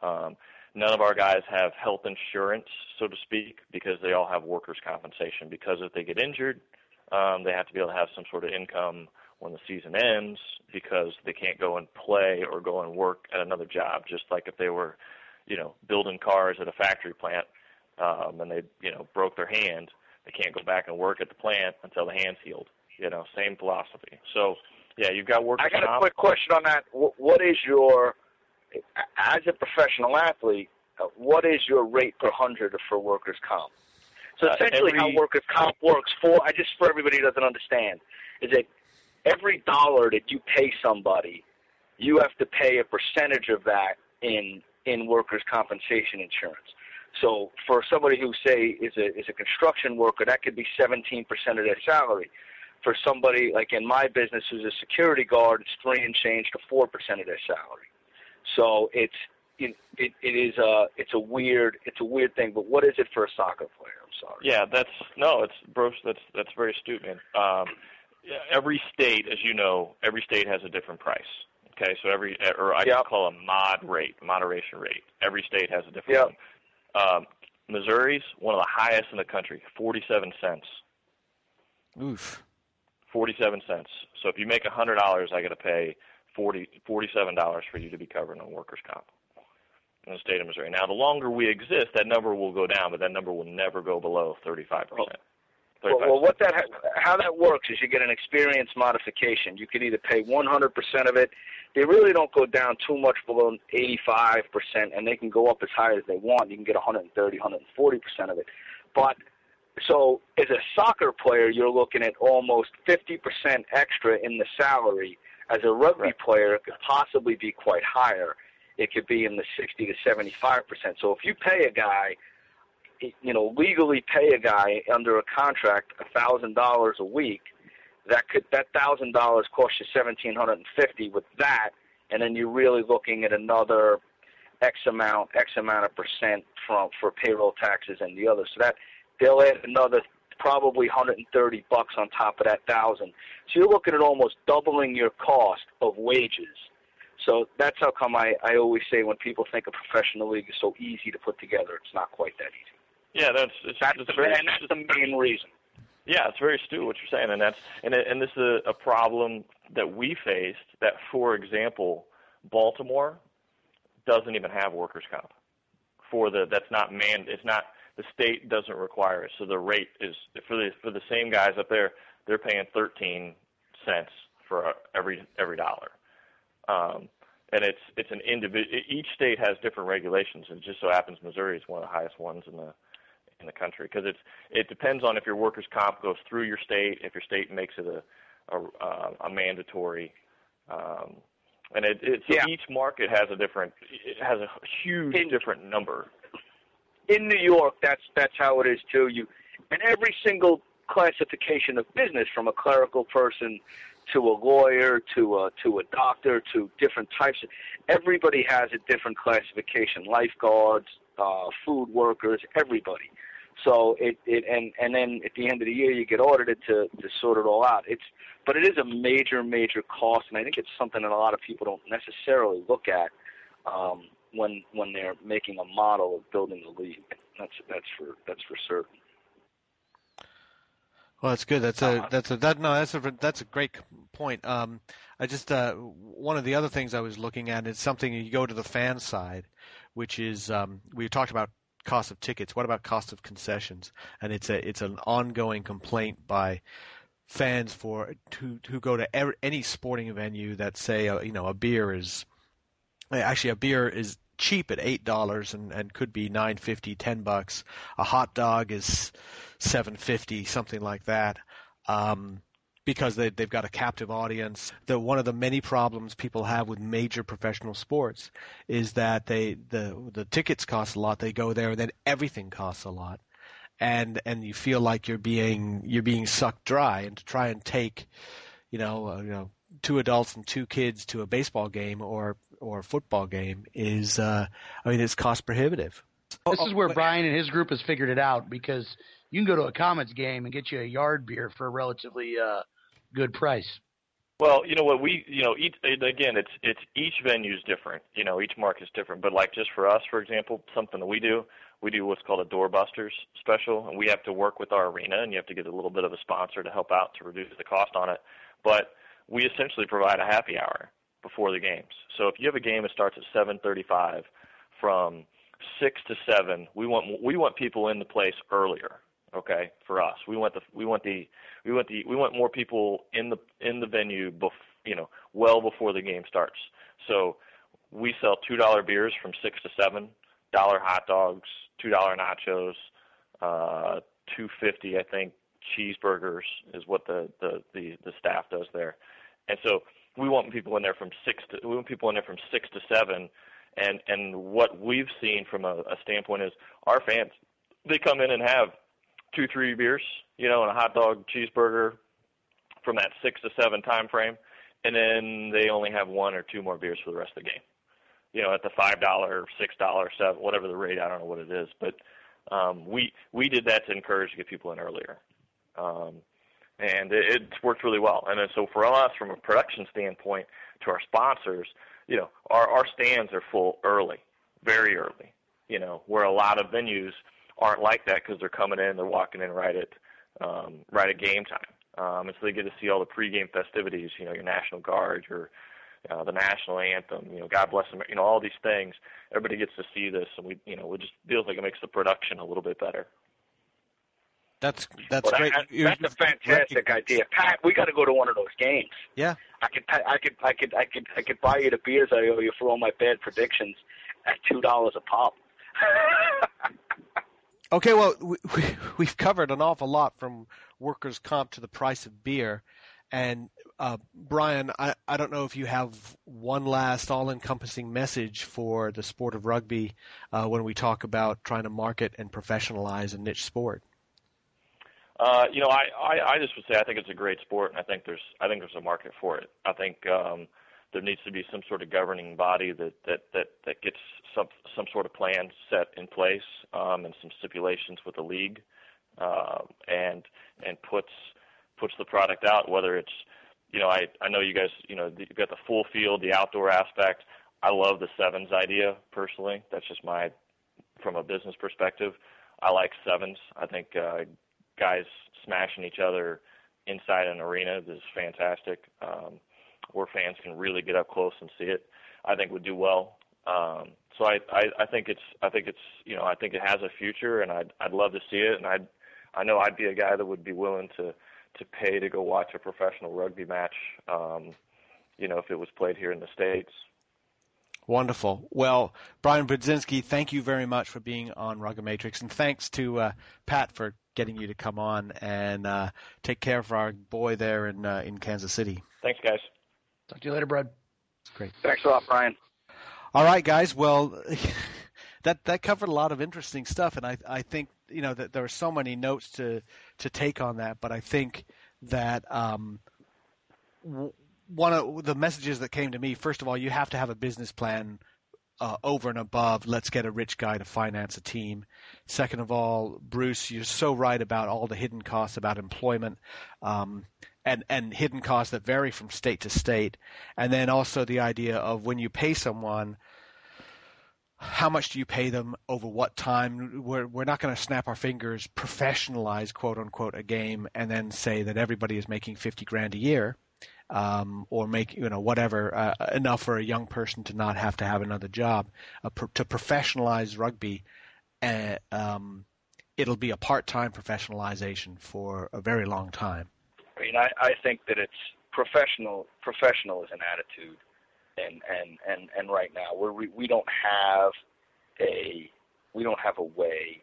Speaker 4: Um, none of our guys have health insurance, so to speak, because they all have workers' compensation. Because if they get injured, um, they have to be able to have some sort of income when the season ends because they can't go and play or go and work at another job. Just like if they were, you know, building cars at a factory plant um, and they, you know, broke their hand, they can't go back and work at the plant until the hand's healed. You know, same philosophy. So, yeah, you've got workers'
Speaker 2: I got a quick question on that. What is your, as a professional athlete, uh, what is your rate per hundred for workers' comp? So
Speaker 4: Uh,
Speaker 2: essentially, how workers' comp works for I just for everybody who doesn't understand is that every dollar that you pay somebody, you have to pay a percentage of that in in workers' compensation insurance. So for somebody who say is a is a construction worker, that could be 17% of their salary for somebody like in my business who's a security guard, it's three and change to four percent of their salary. So it's it, it it is a it's a weird it's a weird thing. But what is it for a soccer player? I'm sorry.
Speaker 4: Yeah, that's no, it's Bruce. That's that's very astute, man. Um, every state, as you know, every state has a different price. Okay, so every or I
Speaker 2: Yep.
Speaker 4: call a mod rate, moderation rate. Every state has a different
Speaker 2: Yep.
Speaker 4: one. Um, Missouri's one of the highest in the country, forty-seven cents.
Speaker 1: Oof.
Speaker 4: Forty-seven cents. So if you make a hundred dollars, I got to pay forty forty-seven dollars for you to be covered on workers' comp in the state of Missouri. Now, the longer we exist, that number will go down, but that number will never go below thirty-five percent.
Speaker 2: Well, well, what that how that works is you get an experience modification. You can either pay 100% of it. They really don't go down too much below 85%, and they can go up as high as they want. You can get 130, 140% of it. But so as a soccer player, you're looking at almost 50% extra in the salary. As a rugby
Speaker 4: Right.
Speaker 2: player, it could possibly be quite higher. It could be in the 60 to 75%. So if you pay a guy you know, legally pay a guy under a contract a thousand dollars a week, that could that thousand dollars cost you seventeen hundred and fifty with that, and then you're really looking at another X amount, X amount of percent from for payroll taxes and the other. So that they'll add another probably 130 bucks on top of that thousand. So you're looking at almost doubling your cost of wages. So that's how come I, I always say when people think a professional league is so easy to put together, it's not quite that easy.
Speaker 4: Yeah, that's it's,
Speaker 2: That's,
Speaker 4: it's
Speaker 2: the,
Speaker 4: very,
Speaker 2: and that's the main reason.
Speaker 4: Yeah, it's very astute what you're saying, and that's and it, and this is a, a problem that we faced. That, for example, Baltimore doesn't even have workers' comp for the that's not man. It's not the state doesn't require it, so the rate is for the for the same guys up there. They're paying 13 cents for every every dollar, um, and it's it's an individual. Each state has different regulations, and it just so happens Missouri is one of the highest ones in the in the country because it's it depends on if your workers' comp goes through your state, if your state makes it a a, a mandatory. Um, and it, it so
Speaker 2: Yeah.
Speaker 4: each market has a different, it has a huge
Speaker 2: In-
Speaker 4: different number.
Speaker 2: In New York, that's that's how it is too. You and every single classification of business, from a clerical person to a lawyer to a to a doctor to different types. Everybody has a different classification. Lifeguards, uh, food workers, everybody. So it, it and and then at the end of the year you get audited to to sort it all out. It's but it is a major major cost, and I think it's something that a lot of people don't necessarily look at um, when when they're making a model of building the league. That's that's for that's for certain.
Speaker 1: Well, that's good. That's a
Speaker 2: Uh,
Speaker 1: that's a that no that's a that's a great point. Um, I just uh, one of the other things I was looking at is something you go to the fan side, which is um, we talked about cost of tickets. What about cost of concessions? And it's a it's an ongoing complaint by fans for who who go to er, any sporting venue that say uh, you know a beer is actually a beer is cheap at eight dollars and, and could be nine fifty ten bucks. A hot dog is seven fifty something like that. Um, because they, they've got a captive audience. The one of the many problems people have with major professional sports is that they the the tickets cost a lot. They go there and then everything costs a lot. And and you feel like you're being you're being sucked dry. And to try and take you know uh, you know two adults and two kids to a baseball game or or a football game is uh I mean it's cost prohibitive.
Speaker 3: This is where
Speaker 1: Oh,
Speaker 3: Brian and his group has figured it out because you can go to a Comets game and get you a yard beer for a relatively uh, good price.
Speaker 4: Well, you know what we, you know, each again, it's it's each venue's different. You know, each market's different. But like just for us, for example, something that we do, we do what's called a doorbusters special, and we have to work with our arena, and you have to get a little bit of a sponsor to help out to reduce the cost on it. But we essentially provide a happy hour before the games. So if you have a game that starts at 7:35, from six to seven, we want we want people in the place earlier. Okay, for us, we want the we want the we want the we want more people in the in the venue, bef, you know, well before the game starts. So we sell two dollar beers from six to seven, dollar hot dogs, two dollar nachos, uh, two fifty I think cheeseburgers is what the, the the the staff does there, and so we want people in there from six to we want people in there from six to seven, and and what we've seen from a, a standpoint is our fans they come in and have two three beers, you know, and a hot dog cheeseburger from that six to seven time frame, and then they only have one or two more beers for the rest of the game. You know, at the five dollar, six dollar, seven, whatever the rate, I don't know what it is, but um, we we did that to encourage to get people in earlier, um, and it, it's worked really well. And then so for us, from a production standpoint, to our sponsors, you know, our our stands are full early, very early. You know, where a lot of venues aren't like that because they're coming in, they're walking in right at um, right at game time, um, and so they get to see all the pregame festivities. You know, your National Guard, your uh, the national anthem, you know, God bless them, you know, all these things. Everybody gets to see this, and we, you know, it just feels like it makes the production a little bit better.
Speaker 1: That's that's great.
Speaker 2: that's a fantastic idea, Pat. We got to go to one of those games.
Speaker 1: Yeah.
Speaker 2: I could, I could, I could, I could, I could buy you the beers I owe you for all my bad predictions at two dollars a pop. *laughs*
Speaker 1: Okay, well, we, we, we've covered an awful lot from workers' comp to the price of beer. And uh, Brian, I, I don't know if you have one last all-encompassing message for the sport of rugby uh, when we talk about trying to market and professionalize a niche sport.
Speaker 4: Uh, you know, I, I, I just would say I think it's a great sport, and I think there's I think there's a market for it. I think um, there needs to be some sort of governing body that that that that gets some some sort of plan set in place um, and some stipulations with the league, uh, and and puts puts the product out. Whether it's you know I I know you guys you know you've got the full field, the outdoor aspect. I love the sevens idea personally. That's just my from a business perspective. I like sevens. I think uh, guys smashing each other inside an arena is fantastic. Um, where fans can really get up close and see it, I think would do well. Um, so I, I, I think it's, I think it's, you know, I think it has a future, and I'd, I'd love to see it, and I'd, I know I'd be a guy that would be willing to, to pay to go watch a professional rugby match, um, you know, if it was played here in the states.
Speaker 1: Wonderful. Well, Brian Budzinski, thank you very much for being on Rugby Matrix, and thanks to uh, Pat for getting you to come on and uh, take care of our boy there in uh, in Kansas City.
Speaker 4: Thanks, guys.
Speaker 3: Talk to you later, Brad.
Speaker 1: Great.
Speaker 2: Thanks a lot, Brian.
Speaker 1: All right, guys. Well, *laughs* that that covered a lot of interesting stuff, and I I think you know that there are so many notes to to take on that, but I think that um, one of the messages that came to me, first of all, you have to have a business plan uh, over and above. Let's get a rich guy to finance a team. Second of all, Bruce, you're so right about all the hidden costs about employment. Um, and, and hidden costs that vary from state to state. And then also the idea of when you pay someone, how much do you pay them over what time? We're, we're not going to snap our fingers, professionalize quote unquote a game, and then say that everybody is making 50 grand a year um, or make you know whatever uh, enough for a young person to not have to have another job. Uh, pro- to professionalize rugby, uh, um, it'll be a part-time professionalization for a very long time.
Speaker 2: I mean, I, I think that it's professional. Professional is an attitude, and and and and right now we're, we we don't have a we don't have a way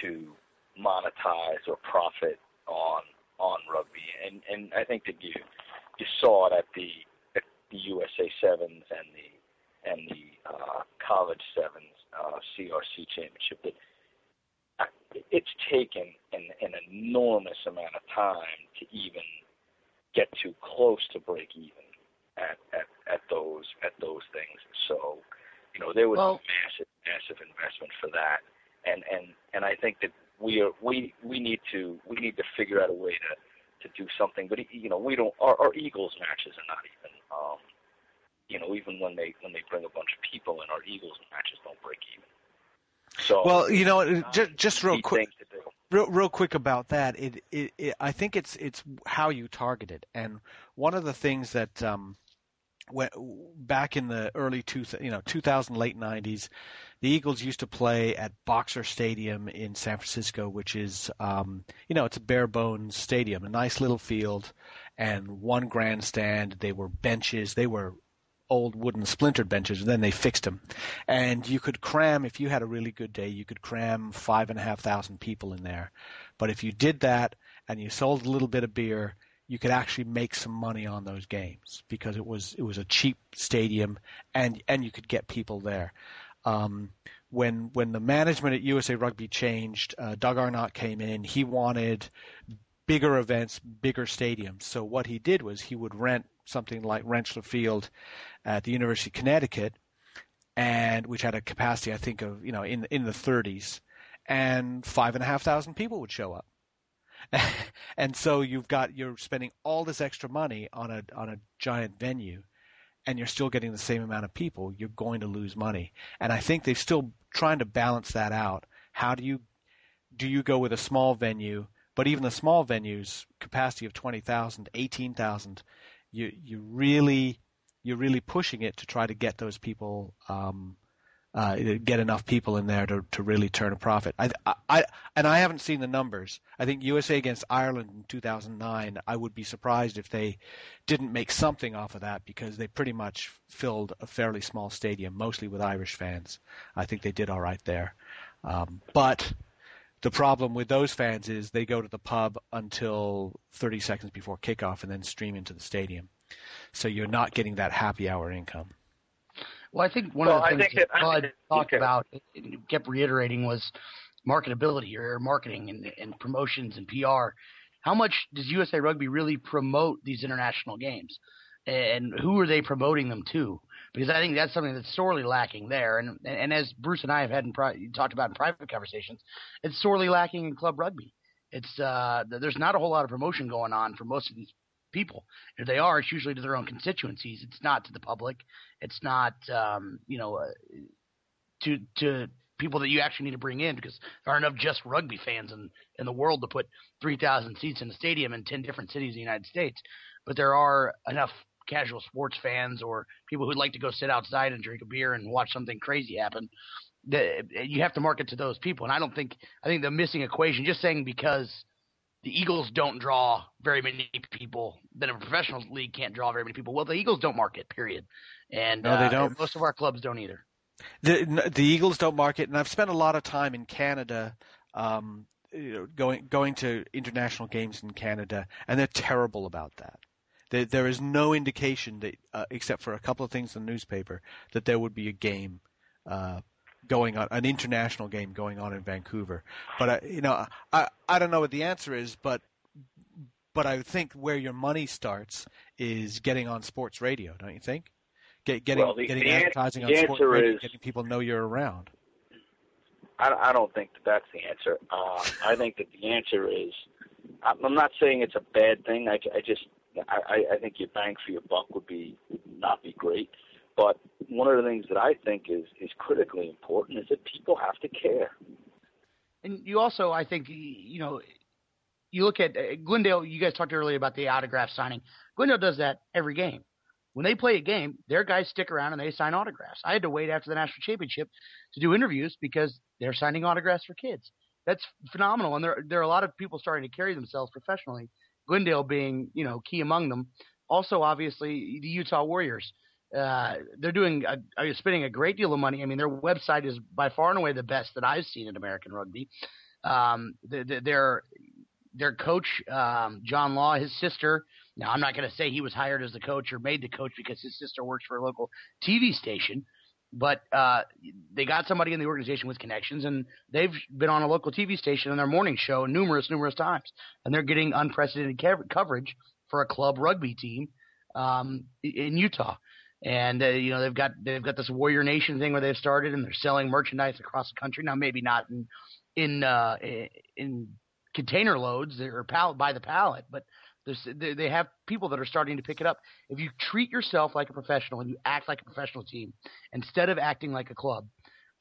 Speaker 2: to monetize or profit on on rugby, and and I think that you you saw it at the at the USA Sevens and the and the uh, College Sevens uh, CRC Championship that it's taken an, an enormous amount of time to even get too close to break even at, at, at those at those things. So, you know, there was well, massive massive investment for that, and and and I think that we are we we need to we need to figure out a way to to do something. But you know, we don't. Our, our Eagles matches are not even. Um, you know, even when they when they bring a bunch of people in, our Eagles matches don't break even. So
Speaker 1: well, you know, um, just just real quick. Real, real quick about that, it, it, it, I think it's it's how you target it, and one of the things that um, when, back in the early two, you know, 2000 late 90s, the Eagles used to play at Boxer Stadium in San Francisco, which is, um, you know, it's a bare bones stadium, a nice little field, and one grandstand. They were benches. They were old wooden splintered benches, and then they fixed them. And you could cram, if you had a really good day, you could cram five and a half thousand people in there. But if you did that and you sold a little bit of beer, you could actually make some money on those games because it was it was a cheap stadium and and you could get people there. Um, when when the management at USA Rugby changed, uh, Doug Arnott came in. He wanted bigger events, bigger stadiums. So what he did was he would rent something like Rentschler Field at the University of Connecticut, and which had a capacity I think of you know in in the 30s, and five and a half thousand people would show up. *laughs* and so you've got you're spending all this extra money on a on a giant venue and you're still getting the same amount of people, you're going to lose money. And I think they're still trying to balance that out. How do you do you go with a small venue, but even the small venues, capacity of 20,000, 18,000, you you really you're really pushing it to try to get those people um, uh, get enough people in there to, to really turn a profit. I, I, and I haven't seen the numbers. I think USA against Ireland in 2009, I would be surprised if they didn't make something off of that because they pretty much filled a fairly small stadium, mostly with Irish fans. I think they did all right there. Um, but the problem with those fans is they go to the pub until 30 seconds before kickoff and then stream into the stadium. So you're not getting that happy hour income.
Speaker 3: Well, I think one well, of the things that Todd talked about and kept reiterating was marketability or marketing and, and promotions and PR. How much does USA Rugby really promote these international games? and who are they promoting them to? Because I think that's something that's sorely lacking there. And and as Bruce and I have had in pri- talked about in private conversations, it's sorely lacking in club rugby. It's uh, there's not a whole lot of promotion going on for most of these people. If they are, it's usually to their own constituencies. It's not to the public. It's not um, you know uh, to to people that you actually need to bring in because there aren't enough just rugby fans in in the world to put 3,000 seats in a stadium in 10 different cities in the United States. But there are enough casual sports fans or people who'd like to go sit outside and drink a beer and watch something crazy happen. That you have to market to those people, and I don't think I think the missing equation. Just saying because the Eagles don't draw very many people, then a professional league can't draw very many people. Well, the Eagles don't market, period, and
Speaker 1: no, they
Speaker 3: uh,
Speaker 1: don't.
Speaker 3: most of our clubs don't either.
Speaker 1: The the Eagles don't market, and I've spent a lot of time in Canada, um, you know, going going to international games in Canada, and they're terrible about that. There, there is no indication that, uh, except for a couple of things in the newspaper, that there would be a game uh, going on, an international game going on in Vancouver. But uh, you know, I I don't know what the answer is, but but I think where your money starts is getting on sports radio, don't you think? Get, getting
Speaker 2: Well, the-
Speaker 1: getting
Speaker 2: the an-
Speaker 1: advertising
Speaker 2: the
Speaker 1: on sports radio,
Speaker 2: is-
Speaker 1: getting people know you're around.
Speaker 2: I, I don't think that that's the answer. Uh, I think that the answer is. I'm I'm not saying it's a bad thing. I, I just I, I think your bang for your buck would be would not be great. But one of the things that I think is is critically important is that people have to care.
Speaker 3: And you also, I think, you know, you look at uh, Glendale. You guys talked earlier about the autograph signing. Glendale does that every game. When they play a game, their guys stick around and they sign autographs. I had to wait after the national championship to do interviews because they're signing autographs for kids. That's phenomenal, and there there are a lot of people starting to carry themselves professionally. Glendale being, you know, key among them. Also, obviously, the Utah Warriors. Uh, they're doing a, are spending a great deal of money. I mean, their website is by far and away the best that I've seen in American rugby. Um, the, the, their their coach, um, John Law, his sister. Now, I'm not going to say he was hired as the coach or made the coach because his sister works for a local TV station, but uh, they got somebody in the organization with connections, and they've been on a local TV station on their morning show numerous, numerous times, and they're getting unprecedented coverage for a club rugby team um, in Utah. And uh, you know they've got they've got this Warrior Nation thing where they've started, and they're selling merchandise across the country. Now, maybe not in in uh, in container loads or pallet by the pallet, but they have people that are starting to pick it up. If you treat yourself like a professional and you act like a professional team instead of acting like a club,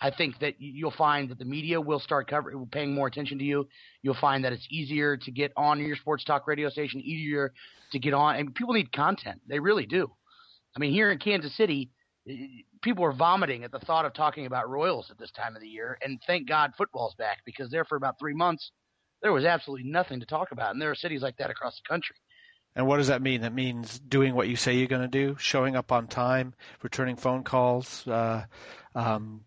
Speaker 3: I think that you'll find that the media will start covering, paying more attention to you. You'll find that it's easier to get on your sports talk radio station, easier to get on, and people need content. They really do. I mean, here in Kansas City, people are vomiting at the thought of talking about Royals at this time of the year, and thank God football's back because there for about three months there was absolutely nothing to talk about, and there are cities like that across the country.
Speaker 1: And what does that mean? That means doing what you say you're going to do, showing up on time, returning phone calls, uh, um,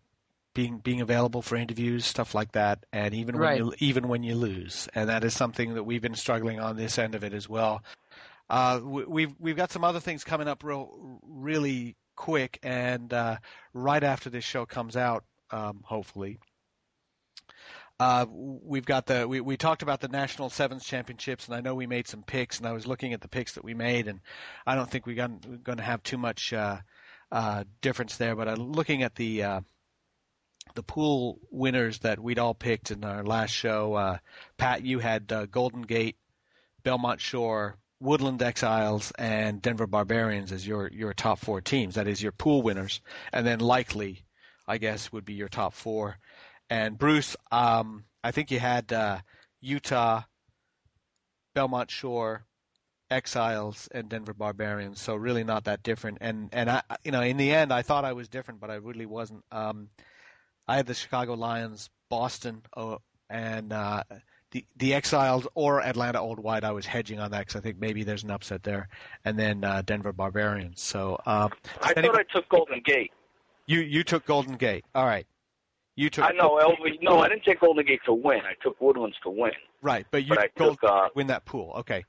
Speaker 1: being being available for interviews, stuff like that. And even when you even when you lose, and that is something that we've been struggling on this end of it as well. Uh, we- we've we've got some other things coming up real really quick, and uh, right after this show comes out, um, hopefully. Uh, we've got the we, we talked about the national sevens championships, and I know we made some picks, and I was looking at the picks that we made, and I don't think we're going to have too much uh, uh, difference there. But looking at the uh, the pool winners that we'd all picked in our last show. Uh, Pat, you had uh, Golden Gate, Belmont Shore, Woodland Exiles, and Denver Barbarians as your your top four teams. That is your pool winners, and then likely, I guess, would be your top four. And Bruce, um, I think you had uh, Utah, Belmont Shore, Exiles, and Denver Barbarians. So really not that different. And and I, you know, in the end, I thought I was different, but I really wasn't. Um, I had the Chicago Lions, Boston, uh, and uh, the the Exiles or Atlanta Old White. I was hedging on that because I think maybe there's an upset there, and then uh, Denver Barbarians. So uh,
Speaker 2: I
Speaker 1: anyway,
Speaker 2: thought I took Golden Gate.
Speaker 1: you you took Golden Gate. All right, you took
Speaker 2: I know. Elvis, no, I didn't take Golden Gate to win. I took Woodlands to win.
Speaker 1: right, but you
Speaker 2: But
Speaker 1: took Golden
Speaker 2: took uh,
Speaker 1: win that pool. Okay.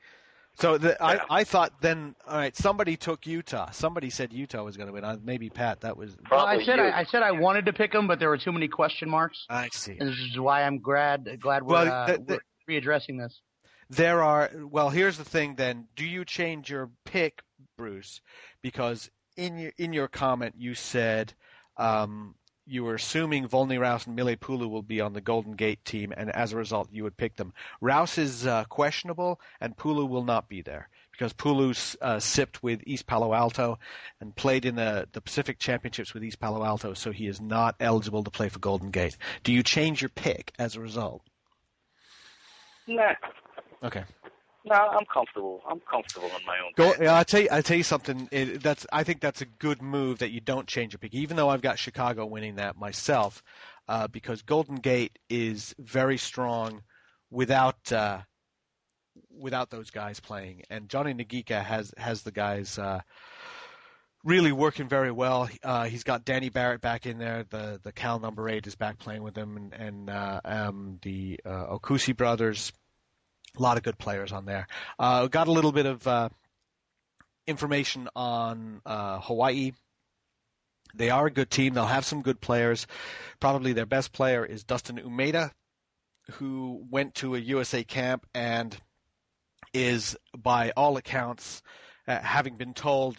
Speaker 1: So the, I,
Speaker 2: Yeah.
Speaker 1: I thought then, all right, somebody took Utah. Somebody said Utah was going to win. Uh, Maybe Pat. That was.
Speaker 3: Well, I said. I, I said I wanted to pick them, but there were too many question marks,
Speaker 1: I see.
Speaker 3: and this is why I'm glad glad we're,
Speaker 1: Well,
Speaker 3: uh,
Speaker 1: the- the-
Speaker 3: we're readdressing this.
Speaker 1: There are. Well, here's the thing. Then, do you change your pick Bruce, because in your in your comment you said um, you were assuming Volney Rouse and Mile Pulu will be on the Golden Gate team, and as a result, you would pick them. Rouse is uh, questionable, and Pulu will not be there because Pulu uh, sipped with East Palo Alto and played in the, the Pacific Championships with East Palo Alto, so he is not eligible to play for Golden Gate. Do you change your pick as a result?
Speaker 2: No.
Speaker 1: Okay.
Speaker 2: No, I'm comfortable. I'm comfortable in my own.
Speaker 1: Go, yeah, I'll tell you. I'll tell you something. It, that's. I think that's a good move that you don't change your pick, even though I've got Chicago winning that myself, uh, because Golden Gate is very strong without uh, without those guys playing, and Johnny Nagika has has the guys. Uh, really working very well. Uh, he's got Danny Barrett back in there. The the Cal number eight is back playing with him, and, and uh, um, the uh, Okusi brothers a lot of good players on there. Uh, got a little bit of uh, information on uh, Hawaii. They are a good team. They'll have some good players. Probably their best player is Dustin Umeda, who went to a USA camp and is, by all accounts, uh, having been told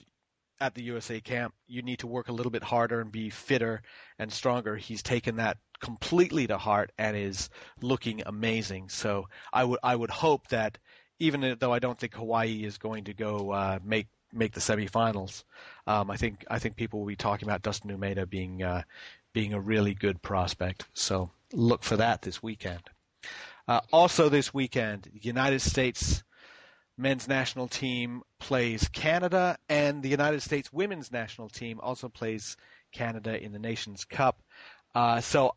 Speaker 1: at the USA camp, you need to work a little bit harder and be fitter and stronger. He's taken that completely to heart and is looking amazing. So I would I would hope that even though I don't think Hawaii is going to go uh, make make the semifinals, um, I think I think people will be talking about Dustin Umeda being uh, being a really good prospect. So look for that this weekend. Uh, also this weekend, United States men's national team plays Canada, and the United States women's national team also plays Canada in the Nations Cup. Uh, so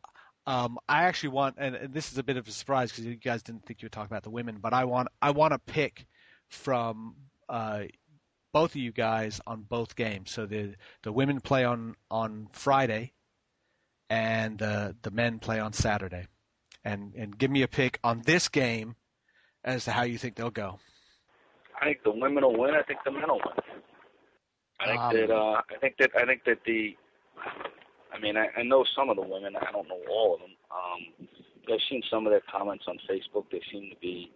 Speaker 1: um, I actually want, and, and, this is a bit of a surprise because you guys didn't think you would talk about the women, but I want I want to pick from uh, both of you guys on both games. So the the women play on on Friday, and uh, the men play on Saturday, and and give me a pick on this game as to how you think they'll go.
Speaker 2: I think the women will win. I think the men will win. I think um, that uh, I think that I think that the I mean, I, I know some of the women. I don't know all of them. Um, I've seen some of their comments on Facebook. They seem to be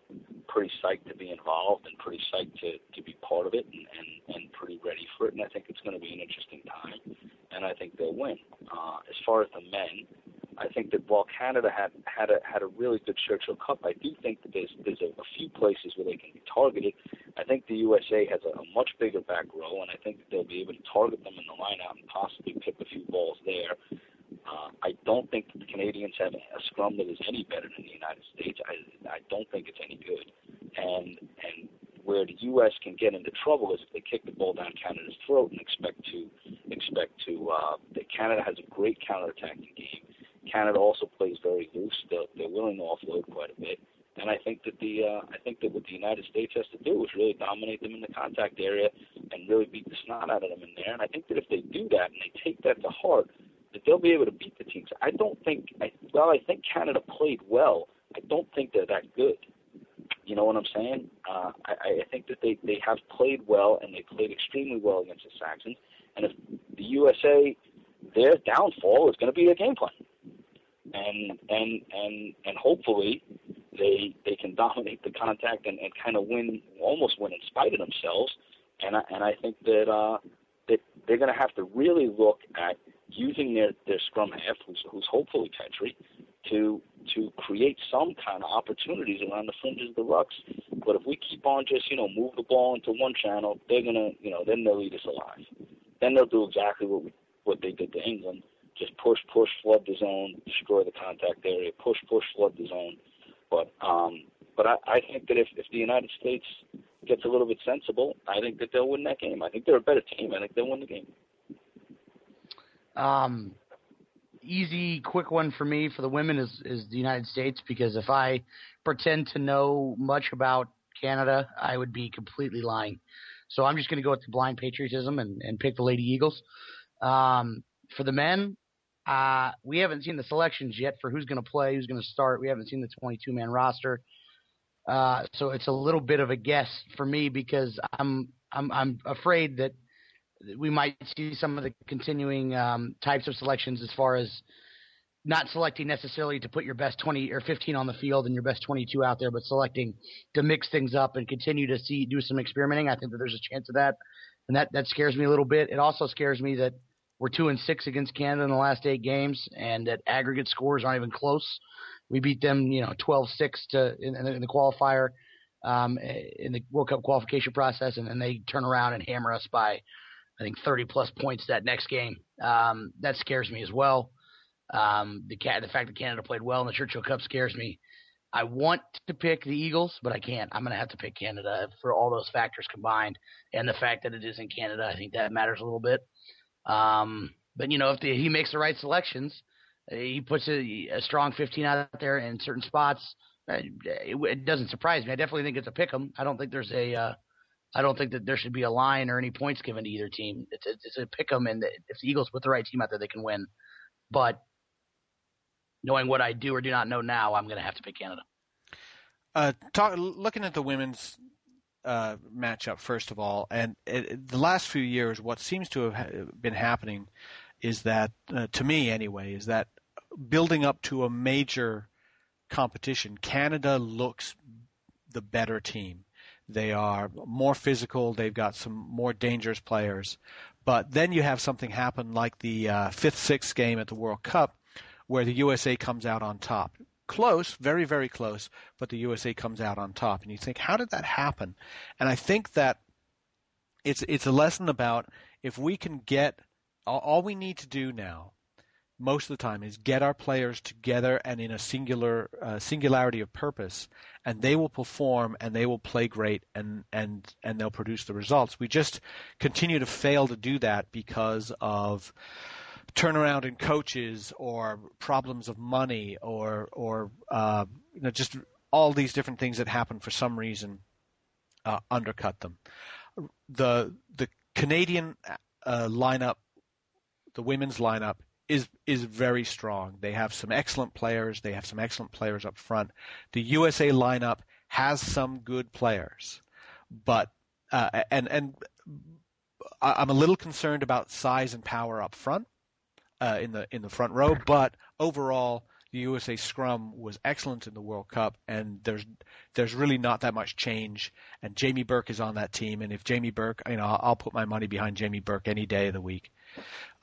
Speaker 2: pretty psyched to be involved and pretty psyched to, to be part of it and, and, and pretty ready for it. And I think it's going to be an interesting time. And I think they'll win. Uh, as far as the men, I think that while Canada had had a had a really good Churchill Cup, I do think that there's there's a, a few places where they can be targeted. I think the USA has a, a much bigger back row, and I think that they'll be able to target them in the lineout and possibly pick a few balls there. Uh, I don't think the Canadians have a scrum that is any better than the United States. I I don't think it's any good, and and where the U.S. can get into trouble is if they kick the ball down Canada's throat and expect to expect to. Uh, that Canada has a great counterattacking game Canada also plays very loose. They're, they're willing to offload quite a bit. And I think that the uh, I think that what the United States has to do is really dominate them in the contact area and really beat the snot out of them in there. And I think that if they do that and they take that to heart, that they'll be able to beat the teams. I don't think I, well, I think Canada played well. I don't think they're that good. You know what I'm saying? Uh, I, I think that they they have played well and they played extremely well against the Saxons. And if the USA, their downfall is going to be their game plan and and and and hopefully they they can *laughs* dominate the contact and, and kind of win almost win in spite of themselves and I, and I think that uh that they're going to have to really look at using their their scrum half who's who's hopefully Petri to to create some kind of opportunities around the fringes of the rucks. But if we keep on just, you know, move the ball into one channel, they're gonna, you know, then they'll eat us alive. Then they'll do exactly what we what they did to England, just push, push, flood the zone, destroy the contact area, push, push, flood the zone. But um, but I, I think that if if the United States gets a little bit sensible, I think that they'll win that game. I think they're a better team. I think they'll win the game.
Speaker 3: Um, easy, quick one for me for the women is is the United States because if I pretend to know much about Canada, I would be completely lying. So I'm just going to go with the blind patriotism and, and pick the Lady Eagles. Um, for the men, uh, we haven't seen the selections yet for who's going to play, who's going to start. We haven't seen the 22 man roster. Uh, so it's a little bit of a guess for me because I'm I'm I'm afraid that we might see some of the continuing um, types of selections as far as not selecting necessarily to put your best 20 or 15 on the field and your best 22 out there, but selecting to mix things up and continue to see do some experimenting. I think that there's a chance of that and that that scares me a little bit. It also scares me that we're two and six against Canada in the last eight games, and that aggregate scores aren't even close. We beat them, you know, 12-6 to in, in the qualifier, um, in the World Cup qualification process, and then they turn around and hammer us by, I think, 30 plus points that next game. Um, that scares me as well. Um, the the fact that Canada played well in the Churchill Cup scares me. I want to pick the Eagles, but I can't. I'm going to have to pick Canada for all those factors combined, and the fact that it is in Canada. I think that matters a little bit. Um, but you know, if the, he makes the right selections, uh, he puts a, a, strong 15 out there in certain spots. Uh, it, it, doesn't surprise me. I definitely think it's a pick 'em. I don't think there's a. Uh, I don't think that there should be a line or any points given to either team. It's a, it's a pick 'em, and if the Eagles put the right team out there, they can win. But knowing what I do or do not know now, I'm going to have to pick Canada.
Speaker 1: Uh, talk, looking at the women's uh, matchup first of all, and it, the last few years, what seems to have been happening is that, uh, to me anyway, is that building up to a major competition, Canada looks the better team. They are more physical. They've got some more dangerous players. But then you have something happen like the uh, fifth, sixth game at the World Cup, where the USA comes out on top close, very, very close, but the USA comes out on top. And you think, how did that happen? And I think that it's it's a lesson about if we can get all, we need to do now, most of the time, is get our players together and in a singular uh, singularity of purpose, and they will perform and they will play great and and and they'll produce the results. We just continue to fail to do that because of turnaround in coaches or problems of money or or uh, you know just all these different things that happen for some reason uh, undercut them. The the Canadian uh, lineup, the women's lineup is is very strong. They have some excellent players. They have some excellent players up front. The USA lineup has some good players, but uh, and and I'm a little concerned about size and power up front uh, in the in the front row. But overall, the USA scrum was excellent in the World Cup, and there's there's really not that much change. And Jamie Burke is on that team, and if Jamie Burke, you know, I'll, I'll put my money behind Jamie Burke any day of the week.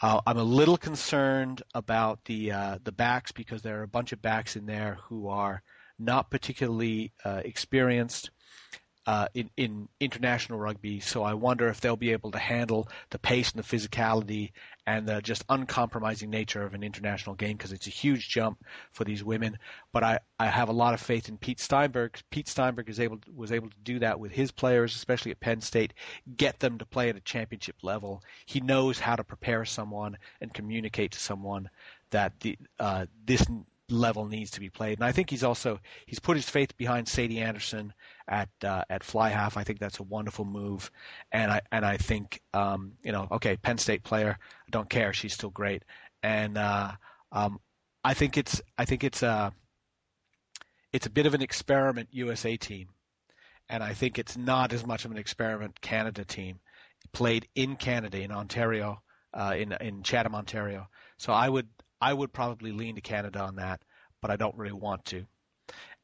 Speaker 1: Uh, I'm a little concerned about the uh, the backs because there are a bunch of backs in there who are not particularly uh, experienced uh, in, in international rugby. So I wonder if they'll be able to handle the pace and the physicality and the just uncompromising nature of an international game because it's a huge jump for these women. But I, I have a lot of faith in Pete Steinberg. Pete Steinberg is able was able to do that with his players, especially at Penn State, get them to play at a championship level. He knows how to prepare someone and communicate to someone that the uh, this level needs to be played. And I think he's also he's put his faith behind Sadie Anderson at uh, at fly half. I think that's a wonderful move, and I and I think um, you know okay Penn State player. I don't care. She's still great, and uh, um, I think it's I think it's a it's a bit of an experiment USA team, and I think it's not as much of an experiment Canada team played in Canada in Ontario uh, in in Chatham Ontario. So I would I would probably lean to Canada on that, but I don't really want to.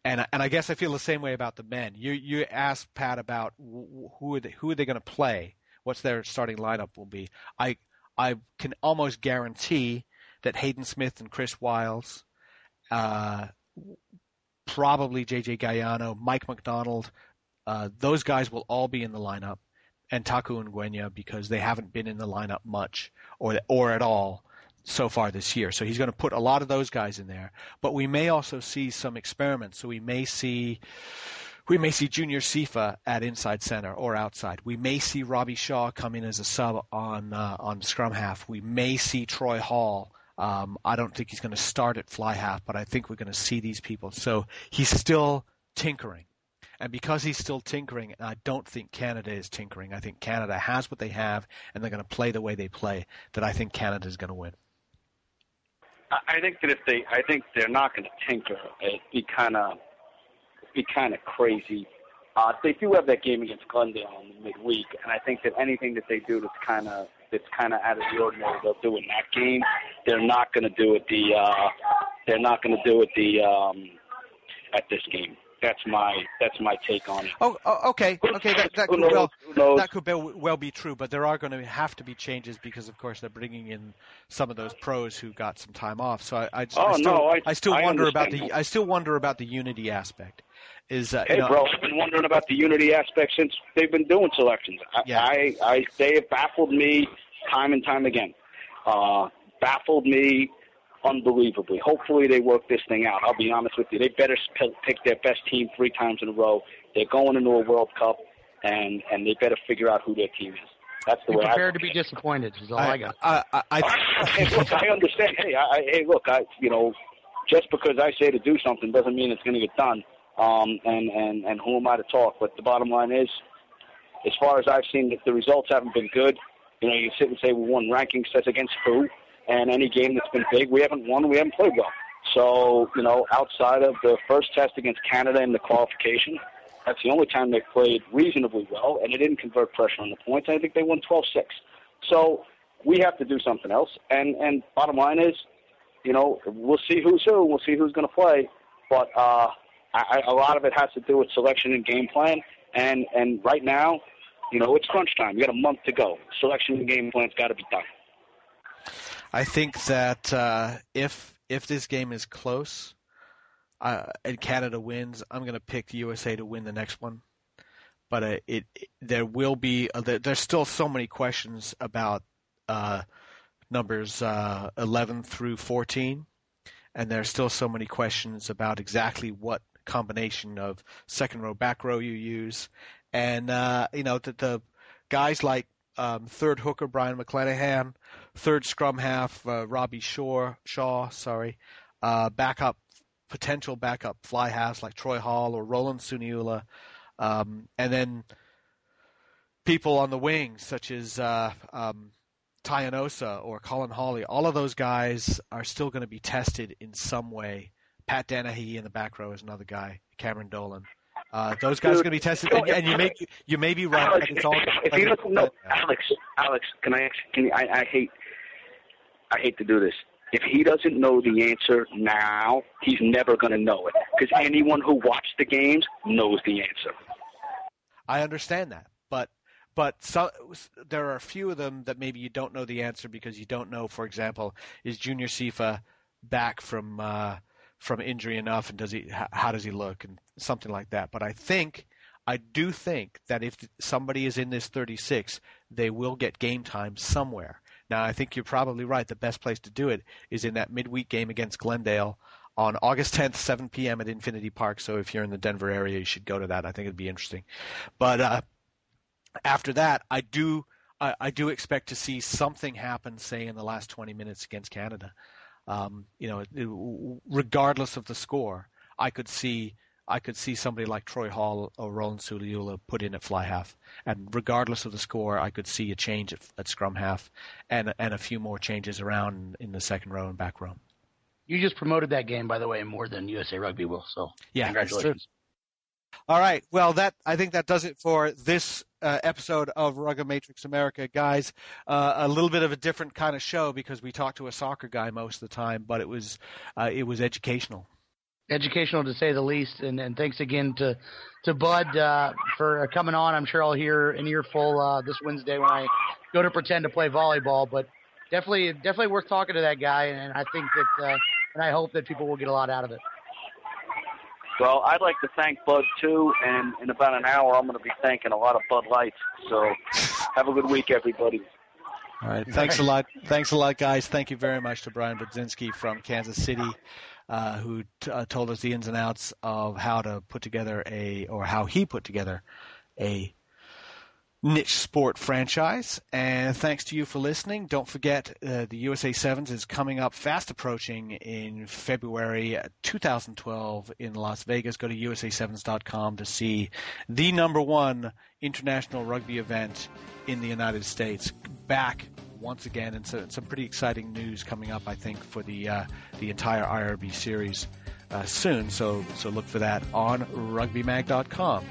Speaker 1: And and I guess I feel the same way about the men. You you asked Pat about who are they, who are they going to play? What's their starting lineup will be? I I can almost guarantee that Hayden Smith and Chris Wyles, uh, probably JJ Gagiano, Mike McDonald, uh, those guys will all be in the lineup, and Taku and Ngwenya because they haven't been in the lineup much or or at all so far this year. So he's going to put a lot of those guys in there. But we may also see some experiments. So we may see we may see Junior Sifa at inside center or outside. We may see Robbie Shaw come in as a sub on uh, on scrum half. We may see Troy Hall. Um, I don't think he's going to start at fly half, but I think we're going to see these people. So he's still tinkering. And because he's still tinkering, and I don't think Canada is tinkering. I think Canada has what they have, and they're going to play the way they play. That I think Canada is going to win.
Speaker 2: I think that if they, I think they're not going to tinker. It'd be kind of, be kind of crazy. Uh, they do have that game against Glendale in midweek, and I think that anything that they do that's kind of that's kind of out of the ordinary, they'll do in that game. They're not going to do it the, uh, they're not going to do it the, um, at this game. That's my that's my take on it.
Speaker 1: Oh, oh okay, okay. That, that could
Speaker 2: knows?
Speaker 1: well that could be, well be true, but there are going to have to be changes because, of course, they're bringing in some of those pros who got some time off. So I, I, just,
Speaker 2: Oh,
Speaker 1: I still,
Speaker 2: no, I-
Speaker 1: still
Speaker 2: I
Speaker 1: wonder about the. I still wonder about the unity aspect. Is uh,
Speaker 2: Hey,
Speaker 1: you know,
Speaker 2: bro, I've been wondering about the unity aspect since they've been doing selections. I,
Speaker 1: Yeah.
Speaker 2: I, I, they have baffled me time and time again. Uh, baffled me unbelievably. Hopefully, they work this thing out. I'll be honest with you. They better pick their best team three times in a row. They're going into a World Cup, and and they better figure out who their team is. That's the
Speaker 3: Be
Speaker 2: way I
Speaker 3: prepared to be disappointed. Is all I, got.
Speaker 1: I, I, I, *laughs*
Speaker 2: hey, look, I understand. Hey, I, I- hey, look, I, you know, just because I say to do something doesn't mean it's going to get done. Um, and and and who am I to talk? But the bottom line is, as far as I've seen, that the results haven't been good. You know, you sit and say we won ranking That's against who? And any game that's been big, we haven't won. We haven't played well. So you know, outside of the first test against Canada in the qualification, that's the only time they played reasonably well, and they didn't convert pressure on the points. I think they won 12-6. So we have to do something else. And and bottom line is, you know, we'll see who's who. We'll see who's going to play. But uh, I, a lot of it has to do with selection and game plan. And and right now, you know, it's crunch time. You got a month to go. Selection and game plan's got to be done.
Speaker 1: I think that uh, if if this game is close uh, and Canada wins, I'm going to pick the USA to win the next one. But uh, it, it there will be uh, there, there's still so many questions about uh, numbers uh, 11 through 14, and there's still so many questions about exactly what combination of second row back row you use, and uh, you know that the guys like um, third hooker Brian McClenahan, third scrum half uh, Robbie Shaw, Shaw, sorry, uh, backup potential backup fly halves like Troy Hall or Roland Suniula, um, and then people on the wings such as uh, um, Tai Enosa or Colin Hawley. All of those guys are still going to be tested in some way. Pat Danahy in the back row is another guy. Cameron Dolan. Uh, those guys are going to be tested, and, and you may you may be right.
Speaker 2: Alex,
Speaker 1: all
Speaker 2: if he doesn't know, Alex, Alex, can I? Can I, I hate, I hate to do this. If he doesn't know the answer now, he's never going to know it because anyone who watched the games knows the answer.
Speaker 1: I understand that, but but so, there are a few of them that maybe you don't know the answer because you don't know. For example, is Junior Sifa back from uh, from injury enough, and does he how does he look, and something like that. But I think I do think that if somebody is in this 36, they will get game time somewhere. Now I think you're probably right. The best place to do it is in that midweek game against Glendale on August *laughs* 10th, 7 p.m. at Infinity Park. So if you're in the Denver area, you should go to that. I think it'd be interesting. But uh, after that, I do I, I do expect to see something happen, say in the last 20 minutes against Canada. Um, you know, regardless of the score, I could see I could see somebody like Troy Hall or Roland Suniula put in at fly half, and regardless of the score, I could see a change at, at scrum half, and and a few more changes around in the second row and back row.
Speaker 3: You just promoted that game, by the way, more than USA Rugby will. So
Speaker 1: Yeah,
Speaker 3: congratulations.
Speaker 1: All right. Well, that I think that does it for this uh, episode of Rugger Matrix America, guys. Uh, a little bit of a different kind of show because we talked to a soccer guy most of the time, but it was uh, it was educational.
Speaker 3: Educational to say the least, and, and thanks again to to Bud uh, for coming on. I'm sure I'll hear an earful uh, this Wednesday when I go to pretend to play volleyball. But definitely, definitely worth talking to that guy, and I think that, uh, and I hope that people will get a lot out of it.
Speaker 2: Well, I'd like to thank Bud too, and in about an hour, I'm going to be thanking a lot of Bud Lights. So, have a good week, everybody.
Speaker 1: All right. Thanks a lot. Thanks a lot, guys. Thank you very much to Brian Budzinski from Kansas City, uh, who t- uh, told us the ins and outs of how to put together a, or how he put together a niche sport franchise. And thanks to you for listening. Don't forget uh, the USA Sevens is coming up fast approaching in February 2012 in Las Vegas. Go to USA7s.com to see the number one international rugby event in the United States back once again. And so some pretty exciting news coming up, I think, for the uh, the entire IRB series uh, soon. So so look for that on RugbyMag.com.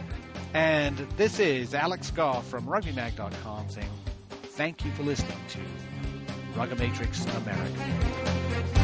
Speaker 1: And this is Alex Goff from RugbyMag.com saying thank you for listening to Rugger Matrix America.